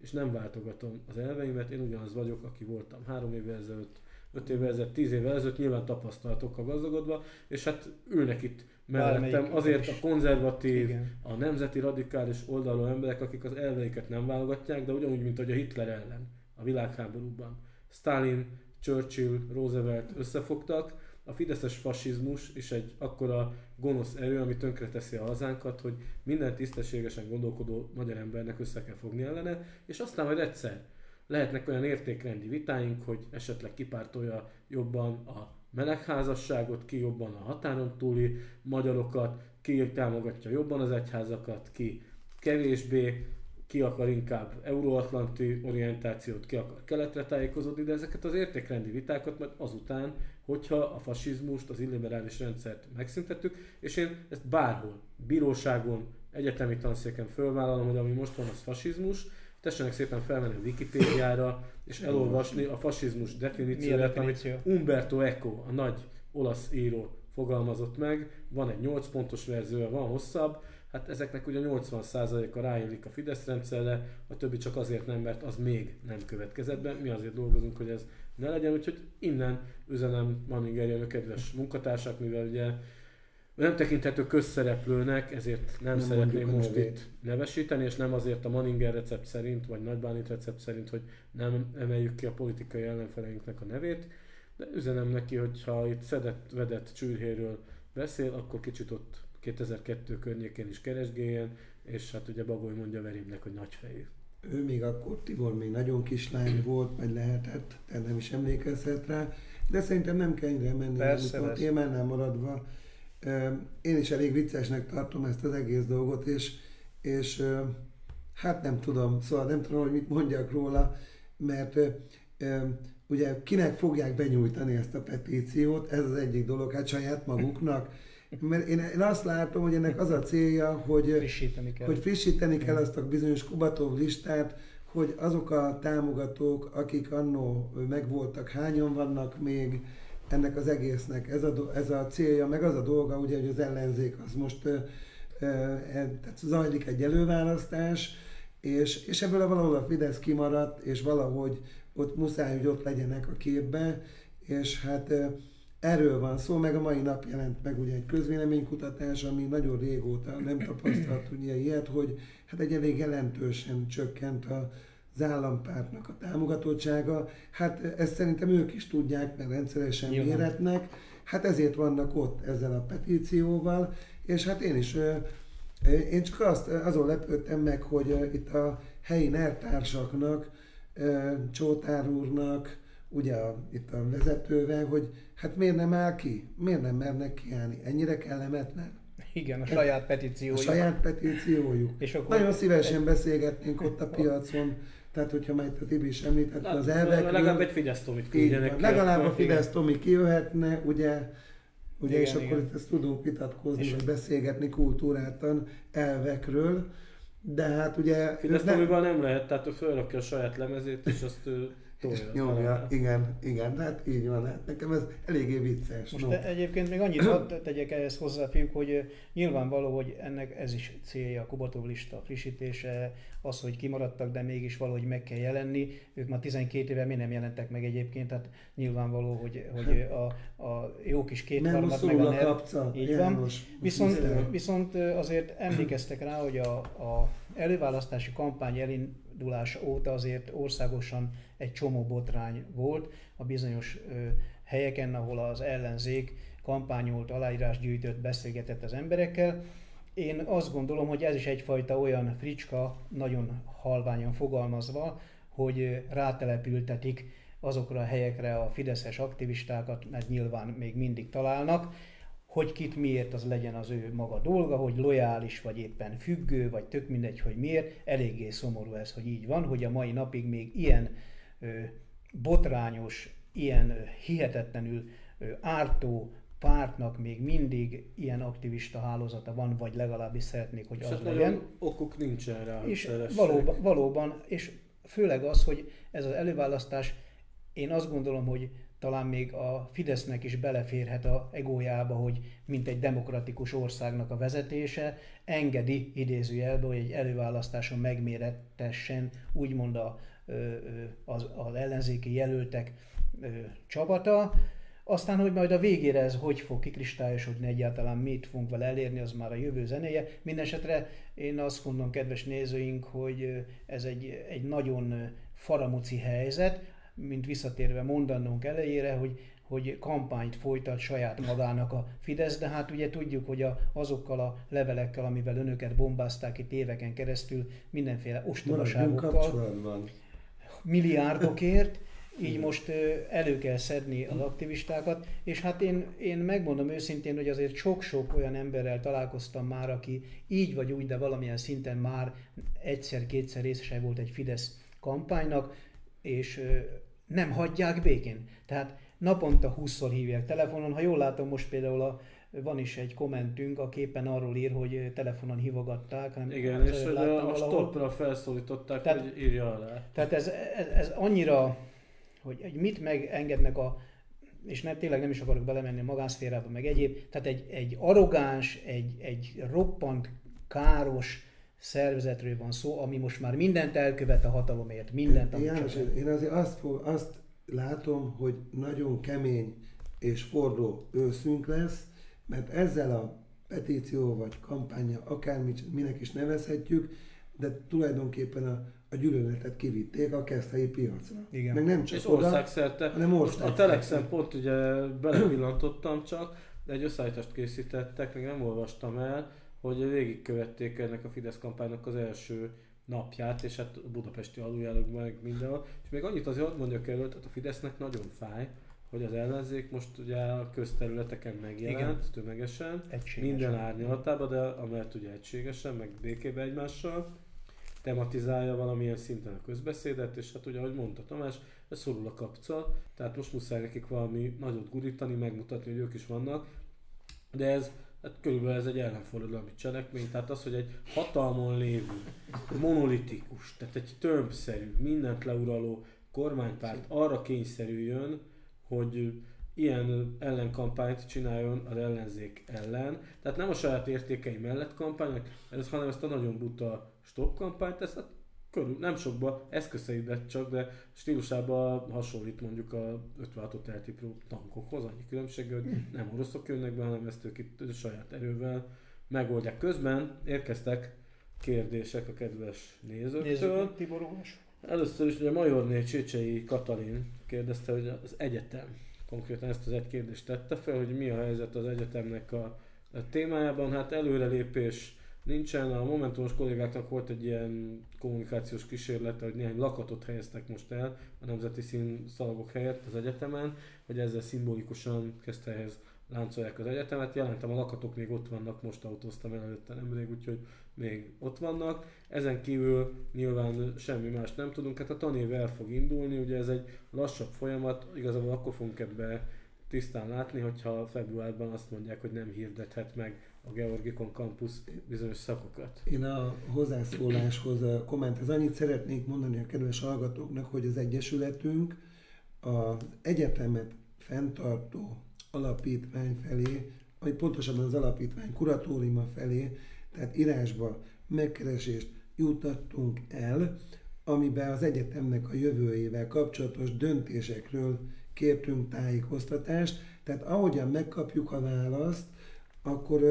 És nem váltogatom az elveimet, én ugyanaz vagyok, aki voltam három évvel ezelőtt, öt évvel ezelőtt, tíz évvel ezelőtt, nyilván tapasztalatokkal gazdagodva, és hát ülnek itt mellettem azért a konzervatív, Igen. a nemzeti radikális oldalú emberek, akik az elveiket nem válogatják, de ugyanúgy, mint hogy a Hitler ellen a világháborúban. Stalin, Churchill, Roosevelt összefogtak, a fideszes fasizmus is egy akkora gonosz erő, ami tönkreteszi a hazánkat, hogy minden tisztességesen gondolkodó magyar embernek össze kell fogni ellene, és aztán majd egyszer lehetnek olyan értékrendi vitáink, hogy esetleg kipártolja jobban a melegházasságot, ki jobban a határon túli magyarokat, ki támogatja jobban az egyházakat, ki kevésbé, ki akar inkább euróatlanti orientációt, ki akar keletre tájékozódni, de ezeket az értékrendi vitákat majd azután, hogyha a fasizmust, az illiberális rendszert megszüntettük, és én ezt bárhol, bíróságon, egyetemi tanszéken fölvállalom, hogy ami most van, az fasizmus, tessenek szépen felmenni a Wikipédiára, és elolvasni a fasizmus definícióját, amit Umberto Eco, a nagy olasz író fogalmazott meg. Van egy 8 pontos verzió, van hosszabb, hát ezeknek ugye 80%-a ráillik a Fidesz rendszerre, a többi csak azért nem, mert az még nem következett be. Mi azért dolgozunk, hogy ez ne legyen, úgyhogy innen üzenem Manninger kedves munkatársak, mivel ugye nem tekinthető közszereplőnek, ezért nem, nem szeretném most nevét. itt nevesíteni, és nem azért a Manninger recept szerint, vagy Nagybánit recept szerint, hogy nem emeljük ki a politikai ellenfeleinknek a nevét, de üzenem neki, hogy ha itt szedett, vedett csűrhéről beszél, akkor kicsit ott 2002 környékén is keresgéljen, és hát ugye Bagoly mondja Verimnek, hogy nagyfejű. Ő még akkor, Tibor még nagyon kislány volt, vagy lehetett, te nem is emlékezhet rá, de szerintem nem kell ennyire menni, Persze, a témánál maradva én is elég viccesnek tartom ezt az egész dolgot, és, és hát nem tudom, szóval nem tudom, hogy mit mondjak róla, mert ugye kinek fogják benyújtani ezt a petíciót, ez az egyik dolog, hát saját maguknak, mert én, én azt látom, hogy ennek az a célja, hogy frissíteni kell, hogy frissíteni kell azt a bizonyos Kubatov listát, hogy azok a támogatók, akik annó megvoltak, hányan vannak még, ennek az egésznek. Ez a, ez a célja, meg az a dolga, ugye, hogy az ellenzék az most e, tehát zajlik egy előválasztás, és, és ebből valahol a Fidesz kimaradt, és valahogy ott muszáj, hogy ott legyenek a képbe, és hát erről van szó, meg a mai nap jelent meg ugye egy közvéleménykutatás, ami nagyon régóta nem tapasztalt ugye ilyet, hogy hát egy elég jelentősen csökkent a, az állampártnak a támogatottsága. Hát ezt szerintem ők is tudják, mert rendszeresen Nyilván. méretnek. Hát ezért vannak ott ezzel a petícióval, és hát én is, én csak azt, azon lepődtem meg, hogy itt a helyi nertársaknak, Csótár úrnak, ugye a, itt a vezetővel, hogy hát miért nem áll ki? Miért nem mernek kiállni? Ennyire kellemetlen? Igen, a saját petíciójuk. A saját petíciójuk. És akkor Nagyon szívesen beszélgetnénk ott a piacon, tehát hogyha majd a Tibi is említette az elvekről. Legalább egy Fidesz Tomit küldjenek. Legalább a Fidesz Tomi kijöhetne, ugye, ugye igen, és igen. akkor itt ezt tudunk vitatkozni, és vagy beszélgetni kultúrátan elvekről. De hát ugye... Fidesz Tomival nem lehet, tehát ő fölrakja a saját lemezét, és azt ő nyomja, igen, igen, hát így van, hát nekem ez eléggé vicces. Most no. egyébként még annyit hadd tegyek ehhez hozzá, fiúk, hogy nyilvánvaló, hogy ennek ez is célja, a Kubatov lista frissítése, az, hogy kimaradtak, de mégis valahogy meg kell jelenni. Ők már 12 éve mi nem jelentek meg egyébként, tehát nyilvánvaló, hogy, hogy a, a jó kis kétharmad meg a, a kapca, így van. Viszont, viszont azért emlékeztek rá, hogy a, a előválasztási kampány elindulása óta azért országosan egy csomó botrány volt a bizonyos helyeken, ahol az ellenzék kampányolt, aláírás gyűjtött, beszélgetett az emberekkel. Én azt gondolom, hogy ez is egyfajta olyan fricska, nagyon halványan fogalmazva, hogy rátelepültetik azokra a helyekre a fideszes aktivistákat, mert nyilván még mindig találnak, hogy kit miért az legyen az ő maga dolga, hogy lojális, vagy éppen függő, vagy tök mindegy, hogy miért. Eléggé szomorú ez, hogy így van, hogy a mai napig még ilyen botrányos, ilyen hihetetlenül ártó pártnak még mindig ilyen aktivista hálózata van, vagy legalábbis szeretnék, hogy és az hát legyen. okuk nincsen rá. És valóban, valóban, és főleg az, hogy ez az előválasztás, én azt gondolom, hogy talán még a Fidesznek is beleférhet a egójába, hogy mint egy demokratikus országnak a vezetése engedi idézőjelbe, hogy egy előválasztáson megmérettessen úgymond a az, az ellenzéki jelöltek csapata. Aztán, hogy majd a végére ez hogy fog kikristályosodni egyáltalán, mit fogunk vele elérni, az már a jövő zenéje. Mindenesetre én azt mondom, kedves nézőink, hogy ez egy, egy nagyon faramuci helyzet, mint visszatérve mondanunk elejére, hogy, hogy kampányt folytat saját magának a Fidesz, de hát ugye tudjuk, hogy a, azokkal a levelekkel, amivel önöket bombázták itt éveken keresztül, mindenféle ostobaságokkal milliárdokért, így most elő kell szedni az aktivistákat, és hát én, én megmondom őszintén, hogy azért sok-sok olyan emberrel találkoztam már, aki így vagy úgy, de valamilyen szinten már egyszer-kétszer részese volt egy Fidesz kampánynak, és nem hagyják békén. Tehát naponta 20-szor hívják telefonon. Ha jól látom, most például a, van is egy kommentünk, a képen arról ír, hogy telefonon hívogatták. Hanem Igen, és a, a stopra felszólították, tehát, hogy írja alá. Tehát ez, ez, ez annyira, hogy, hogy mit megengednek a, és nem, tényleg nem is akarok belemenni a magánszférába, meg egyéb, tehát egy, egy arrogáns, egy, egy roppant káros szervezetről van szó, ami most már mindent elkövet a hatalomért, mindent. Én, János, én azért azt, fog, azt látom, hogy nagyon kemény és forró őszünk lesz, mert ezzel a petíció vagy kampánya, akármit, minek is nevezhetjük, de tulajdonképpen a, a gyűlöletet kivitték a keszthelyi piacra. Igen. Meg nem csak és oda, országszerte. hanem országszerte. A Telexen pont ugye belepillantottam csak, de egy összeállítást készítettek, még nem olvastam el, hogy végigkövették ennek a Fidesz kampánynak az első napját, és hát a budapesti aluljárókban meg mindenhol. És még annyit azért mondjak el, hogy a Fidesznek nagyon fáj, hogy az ellenzék most ugye a közterületeken megjelent Igen. tömegesen, egységesen. minden árnyalatában, de amellett ugye egységesen, meg békébe egymással, tematizálja valamilyen szinten a közbeszédet, és hát ugye, ahogy mondta Tamás, ez szorul a kapca, tehát most muszáj nekik valami nagyot gurítani, megmutatni, hogy ők is vannak, de ez Hát körülbelül ez egy ellenforradalmi cselekmény, tehát az, hogy egy hatalmon lévő, monolitikus, tehát egy többszerű, mindent leuraló kormánypárt arra kényszerüljön, hogy ilyen ellenkampányt csináljon az ellenzék ellen. Tehát nem a saját értékei mellett kampányok, ez, hanem ezt a nagyon buta stop kampányt, ezt hát körül, nem sokba, eszközeidet csak, de stílusában hasonlít mondjuk a 56 eltipró tankokhoz, annyi különbség, hogy nem oroszok jönnek be, hanem ezt ők itt saját erővel megoldják. Közben érkeztek kérdések a kedves nézőktől. Nézzük, Tibor Ólás. Először is ugye Majorné Csécsei Katalin kérdezte, hogy az egyetem, konkrétan ezt az egy kérdést tette fel, hogy mi a helyzet az egyetemnek a, témájában. Hát előrelépés nincsen, a Momentumos kollégáknak volt egy ilyen kommunikációs kísérlete, hogy néhány lakatot helyeztek most el a nemzeti színszalagok helyett az egyetemen, hogy ezzel szimbolikusan kezdte ehhez láncolják az egyetemet. Jelentem, a lakatok még ott vannak, most autóztam el előtte nemrég, úgyhogy még ott vannak. Ezen kívül nyilván semmi más nem tudunk, hát a tanév el fog indulni, ugye ez egy lassabb folyamat, igazából akkor fogunk ebbe tisztán látni, hogyha februárban azt mondják, hogy nem hirdethet meg a Georgikon Campus bizonyos szakokat. Én a hozzászóláshoz, a kommenthez annyit szeretnék mondani a kedves hallgatóknak, hogy az Egyesületünk az egyetemet fenntartó alapítvány felé, vagy pontosabban az alapítvány kuratóriuma felé, tehát írásba megkeresést jutattunk el, amiben az egyetemnek a jövőjével kapcsolatos döntésekről kértünk tájékoztatást, tehát ahogyan megkapjuk a választ, akkor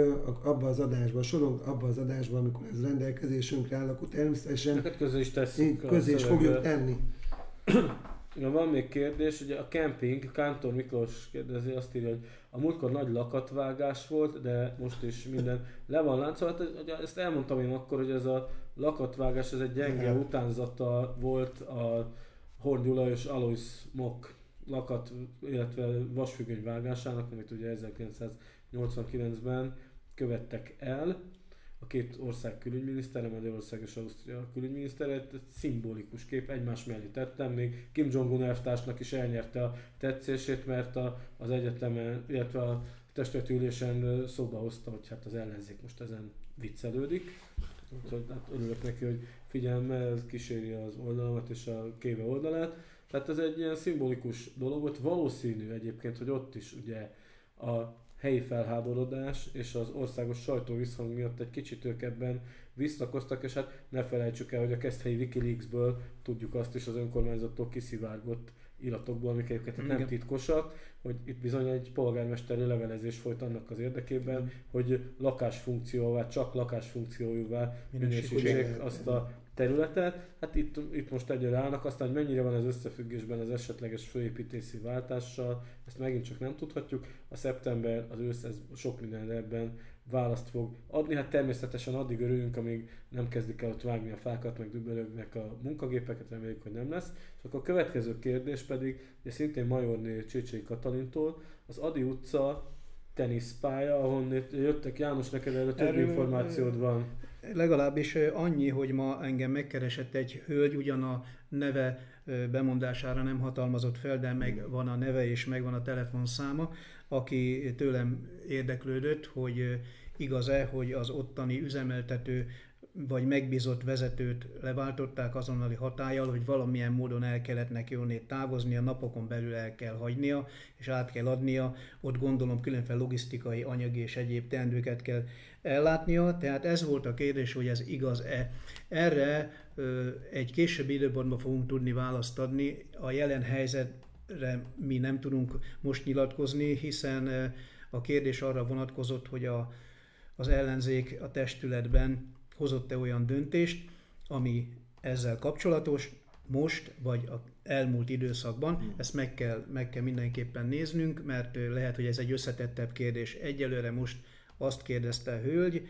abba az adásban, sorolunk abba az adásban, amikor ez rendelkezésünkre áll, akkor természetesen közé is tesszük. Közé is fogjuk tenni. [CLEARS THROAT] Ja, van még kérdés, ugye a camping, Kántor Miklós kérdezi, azt írja, hogy a múltkor nagy lakatvágás volt, de most is minden le van láncolt. Hát, ezt elmondtam én akkor, hogy ez a lakatvágás, ez egy gyenge utánzata volt a Horn Gyula és Alois Mok lakat, illetve vasfüggöny vágásának, amit ugye 1989-ben követtek el a két ország külügyminisztere, Magyarország és Ausztria külügyminisztere, egy szimbolikus kép, egymás mellé tettem, még Kim Jong-un elvtársnak is elnyerte a tetszését, mert a, az egyetemen, illetve a testületi szóba hozta, hogy hát az ellenzék most ezen viccelődik. Úgyhogy hát örülök neki, hogy figyelme kíséri az oldalamat és a kéve oldalát. Tehát ez egy ilyen szimbolikus dolog volt. Valószínű egyébként, hogy ott is ugye a helyi felháborodás és az országos sajtó visszhang miatt egy kicsit ők ebben visszakoztak, és hát ne felejtsük el, hogy a Keszthelyi Wikileaksből tudjuk azt is az önkormányzattól kiszivárgott iratokból, amik egyébként nem titkosak, hogy itt bizony egy polgármesteri levelezés folyt annak az érdekében, hogy lakásfunkcióvá, csak lakásfunkciójúvá minősítsék azt a területet. Hát itt, itt most egyre állnak, aztán hogy mennyire van ez összefüggésben az esetleges főépítési váltással, ezt megint csak nem tudhatjuk. A szeptember, az ősz, ez sok minden ebben választ fog adni. Hát természetesen addig örülünk, amíg nem kezdik el ott vágni a fákat, meg dübölögnek a munkagépeket, reméljük, hogy nem lesz. És akkor a következő kérdés pedig, ugye szintén Majorné Csécsei Katalintól, az Adi utca teniszpálya, ahol jöttek János, neked erről több információd van. Legalábbis annyi, hogy ma engem megkeresett egy hölgy, ugyan a neve bemondására nem hatalmazott fel, de meg van a neve és megvan a telefonszáma, aki tőlem érdeklődött, hogy igaz-e, hogy az ottani üzemeltető vagy megbízott vezetőt leváltották azonnali hatállyal, hogy valamilyen módon el kellett neki onnét távozni, a napokon belül el kell hagynia, és át kell adnia, ott gondolom különféle logisztikai, anyagi és egyéb teendőket kell ellátnia, tehát ez volt a kérdés, hogy ez igaz-e. Erre egy későbbi időpontban fogunk tudni választ adni, a jelen helyzetre mi nem tudunk most nyilatkozni, hiszen a kérdés arra vonatkozott, hogy a, az ellenzék a testületben hozott-e olyan döntést, ami ezzel kapcsolatos, most vagy a elmúlt időszakban. Hmm. Ezt meg kell, meg kell mindenképpen néznünk, mert lehet, hogy ez egy összetettebb kérdés. Egyelőre most azt kérdezte a hölgy,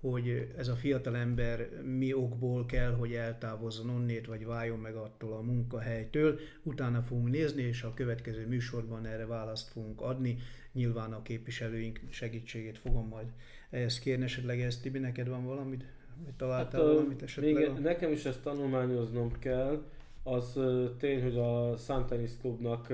hogy ez a fiatal ember mi okból kell, hogy eltávozzon onnét, vagy váljon meg attól a munkahelytől. Utána fogunk nézni, és a következő műsorban erre választ fogunk adni. Nyilván a képviselőink segítségét fogom majd ehhez kérni. Esetleg ez Tibi, neked van valamit? Vagy találtál hát, valamit esetleg? Még a... nekem is ezt tanulmányoznom kell. Az tény, hogy a Santanis Klubnak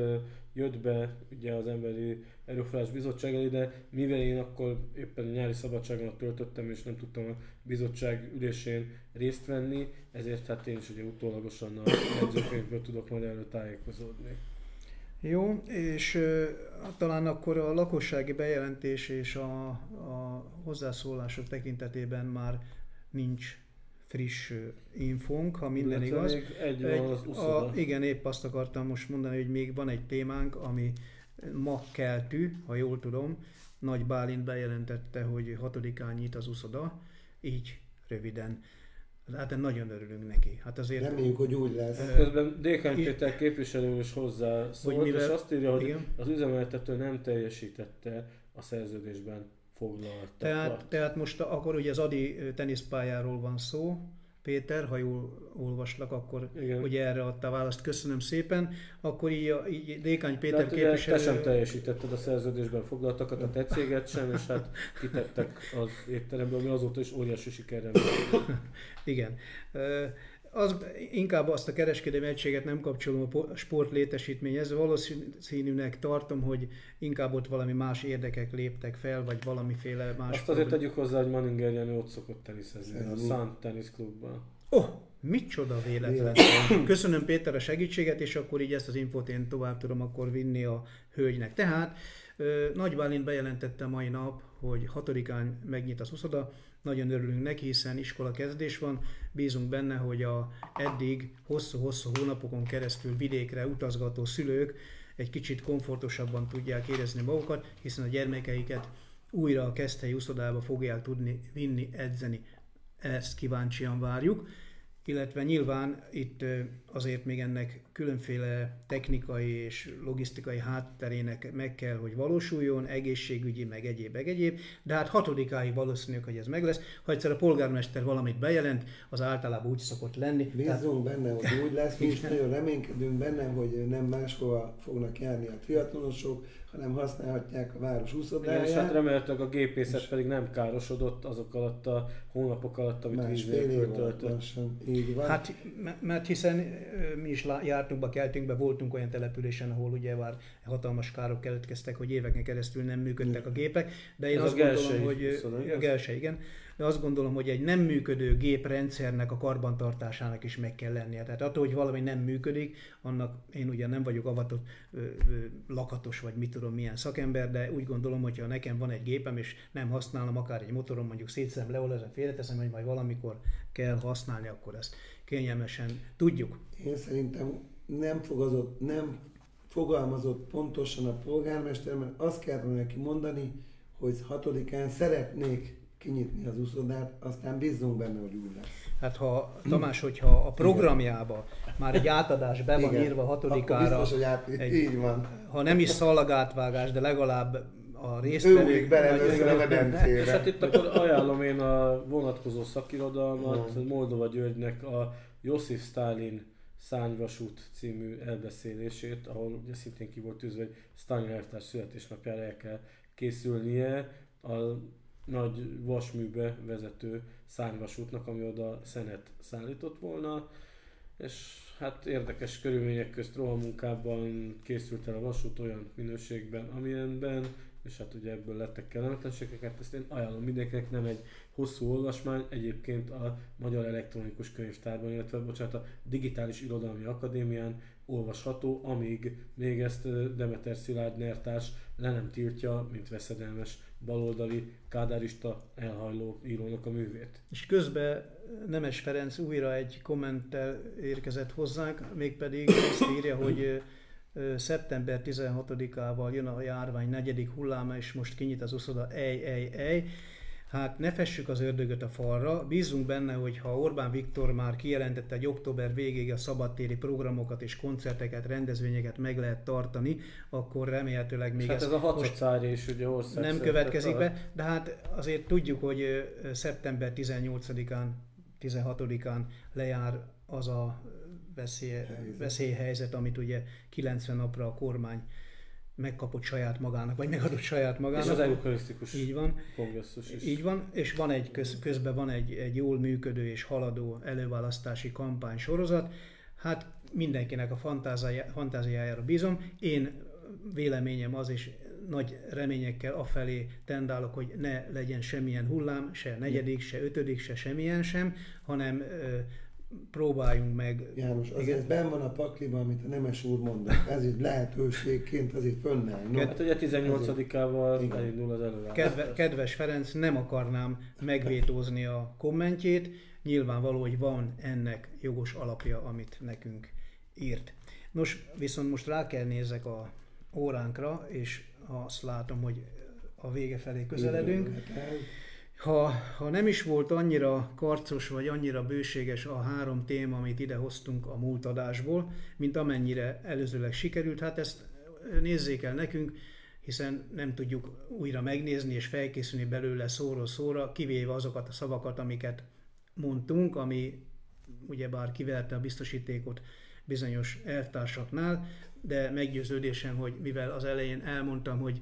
jött be ugye az Emberi Erőforrás Bizottság de mivel én akkor éppen nyári szabadságon töltöttem, és nem tudtam a bizottság ülésén részt venni, ezért hát én is ugye utólagosan a jegyzőkönyvből tudok majd erről tájékozódni. Jó, és uh, talán akkor a lakossági bejelentés és a, a hozzászólások tekintetében már nincs friss infónk, ha minden Illetve igaz. Egy van az a, igen, épp azt akartam most mondani, hogy még van egy témánk, ami ma keltű, ha jól tudom. Nagy Bálint bejelentette, hogy hatodikán nyit az uszoda, így röviden. Hát nagyon örülünk neki. Hát azért Reméljük, hogy úgy lesz. Ö, Közben Dékány Péter képviselő is hozzá szólt, mivel- és azt írja, hogy igen. az üzemeltető nem teljesítette a szerződésben foglaltakat. Tehát, tehát most akkor ugye az Adi teniszpályáról van szó, Péter, ha jól olvaslak, akkor Igen. ugye erre adta a választ, köszönöm szépen. Akkor így, így Dékány Péter Tehát ugye te sem képviselő... teljesítetted a szerződésben foglaltakat, a te céged sem, és hát kitettek az étteremből, ami azóta is óriási sikerrel. [LAUGHS] Igen. Az, inkább azt a kereskedelmi egységet nem kapcsolom a po- sport létesítményhez, valószínűnek tartom, hogy inkább ott valami más érdekek léptek fel, vagy valamiféle más... Azt azért tegyük hozzá, hogy Manninger Jenő ott szokott teniszezni, a Tennis Klubban. Oh, micsoda véletlen. Köszönöm Péter a segítséget, és akkor így ezt az infót én tovább tudom akkor vinni a hölgynek. Tehát Nagy Bálint bejelentette mai nap, hogy 6-án megnyit az uszoda, nagyon örülünk neki, hiszen iskola kezdés van, bízunk benne, hogy a eddig hosszú-hosszú hónapokon keresztül vidékre utazgató szülők egy kicsit komfortosabban tudják érezni magukat, hiszen a gyermekeiket újra a Keszthelyi uszodába fogják tudni vinni, edzeni. Ezt kíváncsian várjuk illetve nyilván itt azért még ennek különféle technikai és logisztikai hátterének meg kell, hogy valósuljon, egészségügyi, meg egyéb, meg egyéb, de hát hatodikáig valószínűleg, hogy ez meg lesz. Ha egyszer a polgármester valamit bejelent, az általában úgy szokott lenni. Tehát, Bízunk benne, hogy úgy lesz, mi is nagyon reménykedünk benne, hogy nem máshova fognak járni a triatlonosok, hanem használhatják a város Igen, és hát úszodáját. remélhetőleg a gépészet pedig nem károsodott azok alatt a hónapok alatt, amit víz Másfél nélkül év alatt töltött. Így van. hát, mert hiszen mi is jártunk be, keltünk be, voltunk olyan településen, ahol ugye már hatalmas károk keletkeztek, hogy éveken keresztül nem működtek a gépek, de én Az azt gondolom, Gelsei hogy a? Gelse, igen, de azt gondolom, hogy egy nem működő géprendszernek a karbantartásának is meg kell lennie. Tehát attól, hogy valami nem működik, annak én ugye nem vagyok avatott ö, ö, lakatos, vagy mit tudom milyen szakember, de úgy gondolom, hogy ha nekem van egy gépem, és nem használom, akár egy motorom, mondjuk szétszem, leolezem, félreteszem, hogy majd valamikor kell használni, akkor ezt kényelmesen tudjuk. Én szerintem nem, fogazott, nem fogalmazott pontosan a polgármester, mert azt kellene neki mondani, hogy hatodikán szeretnék kinyitni az uszodát, aztán bízzunk benne, hogy úgy lesz. Hát ha Tamás, hogyha a programjába már egy átadás be van Igen. írva Akkor hatodikára, biztos, hogy át, egy- így van. ha nem is szalagátvágás, de legalább a résztvevők... még bele vagy- először a És medencére. hát itt akkor ajánlom én a vonatkozó szakirodalmat, Mm. Moldova Györgynek a Josif Stalin Szányvasút című elbeszélését, ahol ugye szintén ki volt tűzve, hogy Stalin elvtárs születésnapjára el kell készülnie a nagy vasműbe vezető szárnyvasútnak, ami oda szenet szállított volna, és hát érdekes körülmények közt rohamunkában készült el a vasút olyan minőségben, amilyenben, és hát ugye ebből lettek kellemetlenségek, hát ezt én ajánlom mindenkinek, nem egy hosszú olvasmány, egyébként a Magyar Elektronikus Könyvtárban, illetve bocsánat, a Digitális Irodalmi Akadémián olvasható, amíg még ezt Demeter Szilárd Nertárs le nem tiltja, mint veszedelmes baloldali, kádárista, elhajló írónak a művét. És közben Nemes Ferenc újra egy kommenttel érkezett hozzánk, mégpedig azt írja, hogy szeptember 16-ával jön a járvány negyedik hulláma, és most kinyit az uszoda, ej, ej, ej. Hát ne fessük az ördögöt a falra, bízunk benne, hogy ha Orbán Viktor már kijelentette, hogy október végéig a szabadtéri programokat és koncerteket, rendezvényeket meg lehet tartani, akkor remélhetőleg még hát ez a Hacacári is ugye ország nem következik be, de hát azért tudjuk, hogy szeptember 18-án, 16-án lejár az a veszély, Helyzet. veszélyhelyzet, amit ugye 90 napra a kormány megkapott saját magának, vagy megadott saját És magának. az eukarisztikus Így van. kongresszus is. Így van, és van egy köz, közben van egy, egy jól működő és haladó előválasztási kampány sorozat. Hát mindenkinek a fantáziája, fantáziájára bízom. Én véleményem az, és nagy reményekkel afelé tendálok, hogy ne legyen semmilyen hullám, se negyedik, se ötödik, se semmilyen sem, hanem ö, próbáljunk meg. János, azért ben van a pakliban, amit a Nemes úr mondott. Ez így lehetőségként azért fönnáll. No, Hát ugye 18-ával Igen. elindul az előállás. Kedve, kedves Ferenc, nem akarnám megvétózni a kommentjét. Nyilvánvaló, hogy van ennek jogos alapja, amit nekünk írt. Nos, viszont most rá kell nézek a óránkra, és azt látom, hogy a vége felé közeledünk. Ha, ha nem is volt annyira karcos vagy annyira bőséges a három téma, amit ide hoztunk a múlt adásból, mint amennyire előzőleg sikerült, hát ezt nézzék el nekünk, hiszen nem tudjuk újra megnézni és felkészülni belőle szóról szóra, kivéve azokat a szavakat, amiket mondtunk, ami ugyebár kiverte a biztosítékot bizonyos elvtársaknál, de meggyőződésem, hogy mivel az elején elmondtam, hogy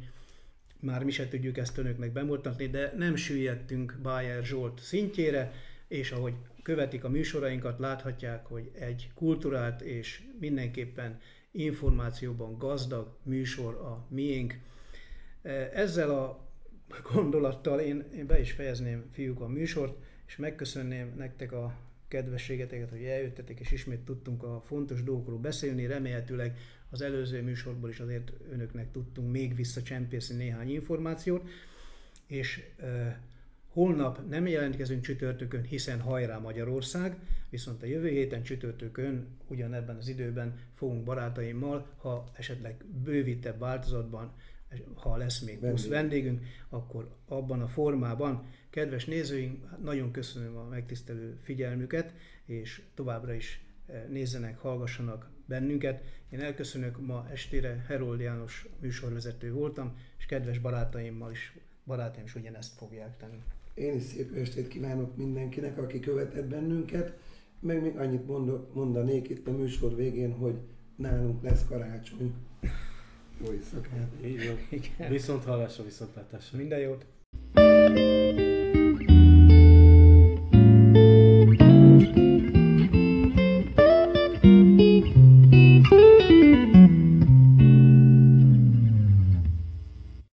már mi se tudjuk ezt önöknek bemutatni, de nem süllyedtünk Bayer Zsolt szintjére, és ahogy követik a műsorainkat, láthatják, hogy egy kulturált és mindenképpen információban gazdag műsor a miénk. Ezzel a gondolattal én, én be is fejezném, fiúk, a műsort, és megköszönném nektek a kedvességeteket, hogy eljöttetek, és ismét tudtunk a fontos dolgokról beszélni. Remélhetőleg az előző műsorból is azért önöknek tudtunk még visszacsempészni néhány információt, és e, holnap nem jelentkezünk csütörtökön, hiszen hajrá Magyarország, viszont a jövő héten csütörtökön ugyanebben az időben fogunk barátaimmal, ha esetleg bővítebb változatban, ha lesz még plusz vendégünk, akkor abban a formában. Kedves nézőink, nagyon köszönöm a megtisztelő figyelmüket, és továbbra is nézzenek, hallgassanak bennünket. Én elköszönök ma estére, Herold János műsorvezető voltam, és kedves barátaimmal is, barátaim is ugyanezt fogják tenni. Én is szép estét kívánok mindenkinek, aki követett bennünket. Meg még annyit mondok, mondanék itt a műsor végén, hogy nálunk lesz karácsony. Jó éjszakát! Így van. Viszont hallásra, viszont látásra. Minden jót!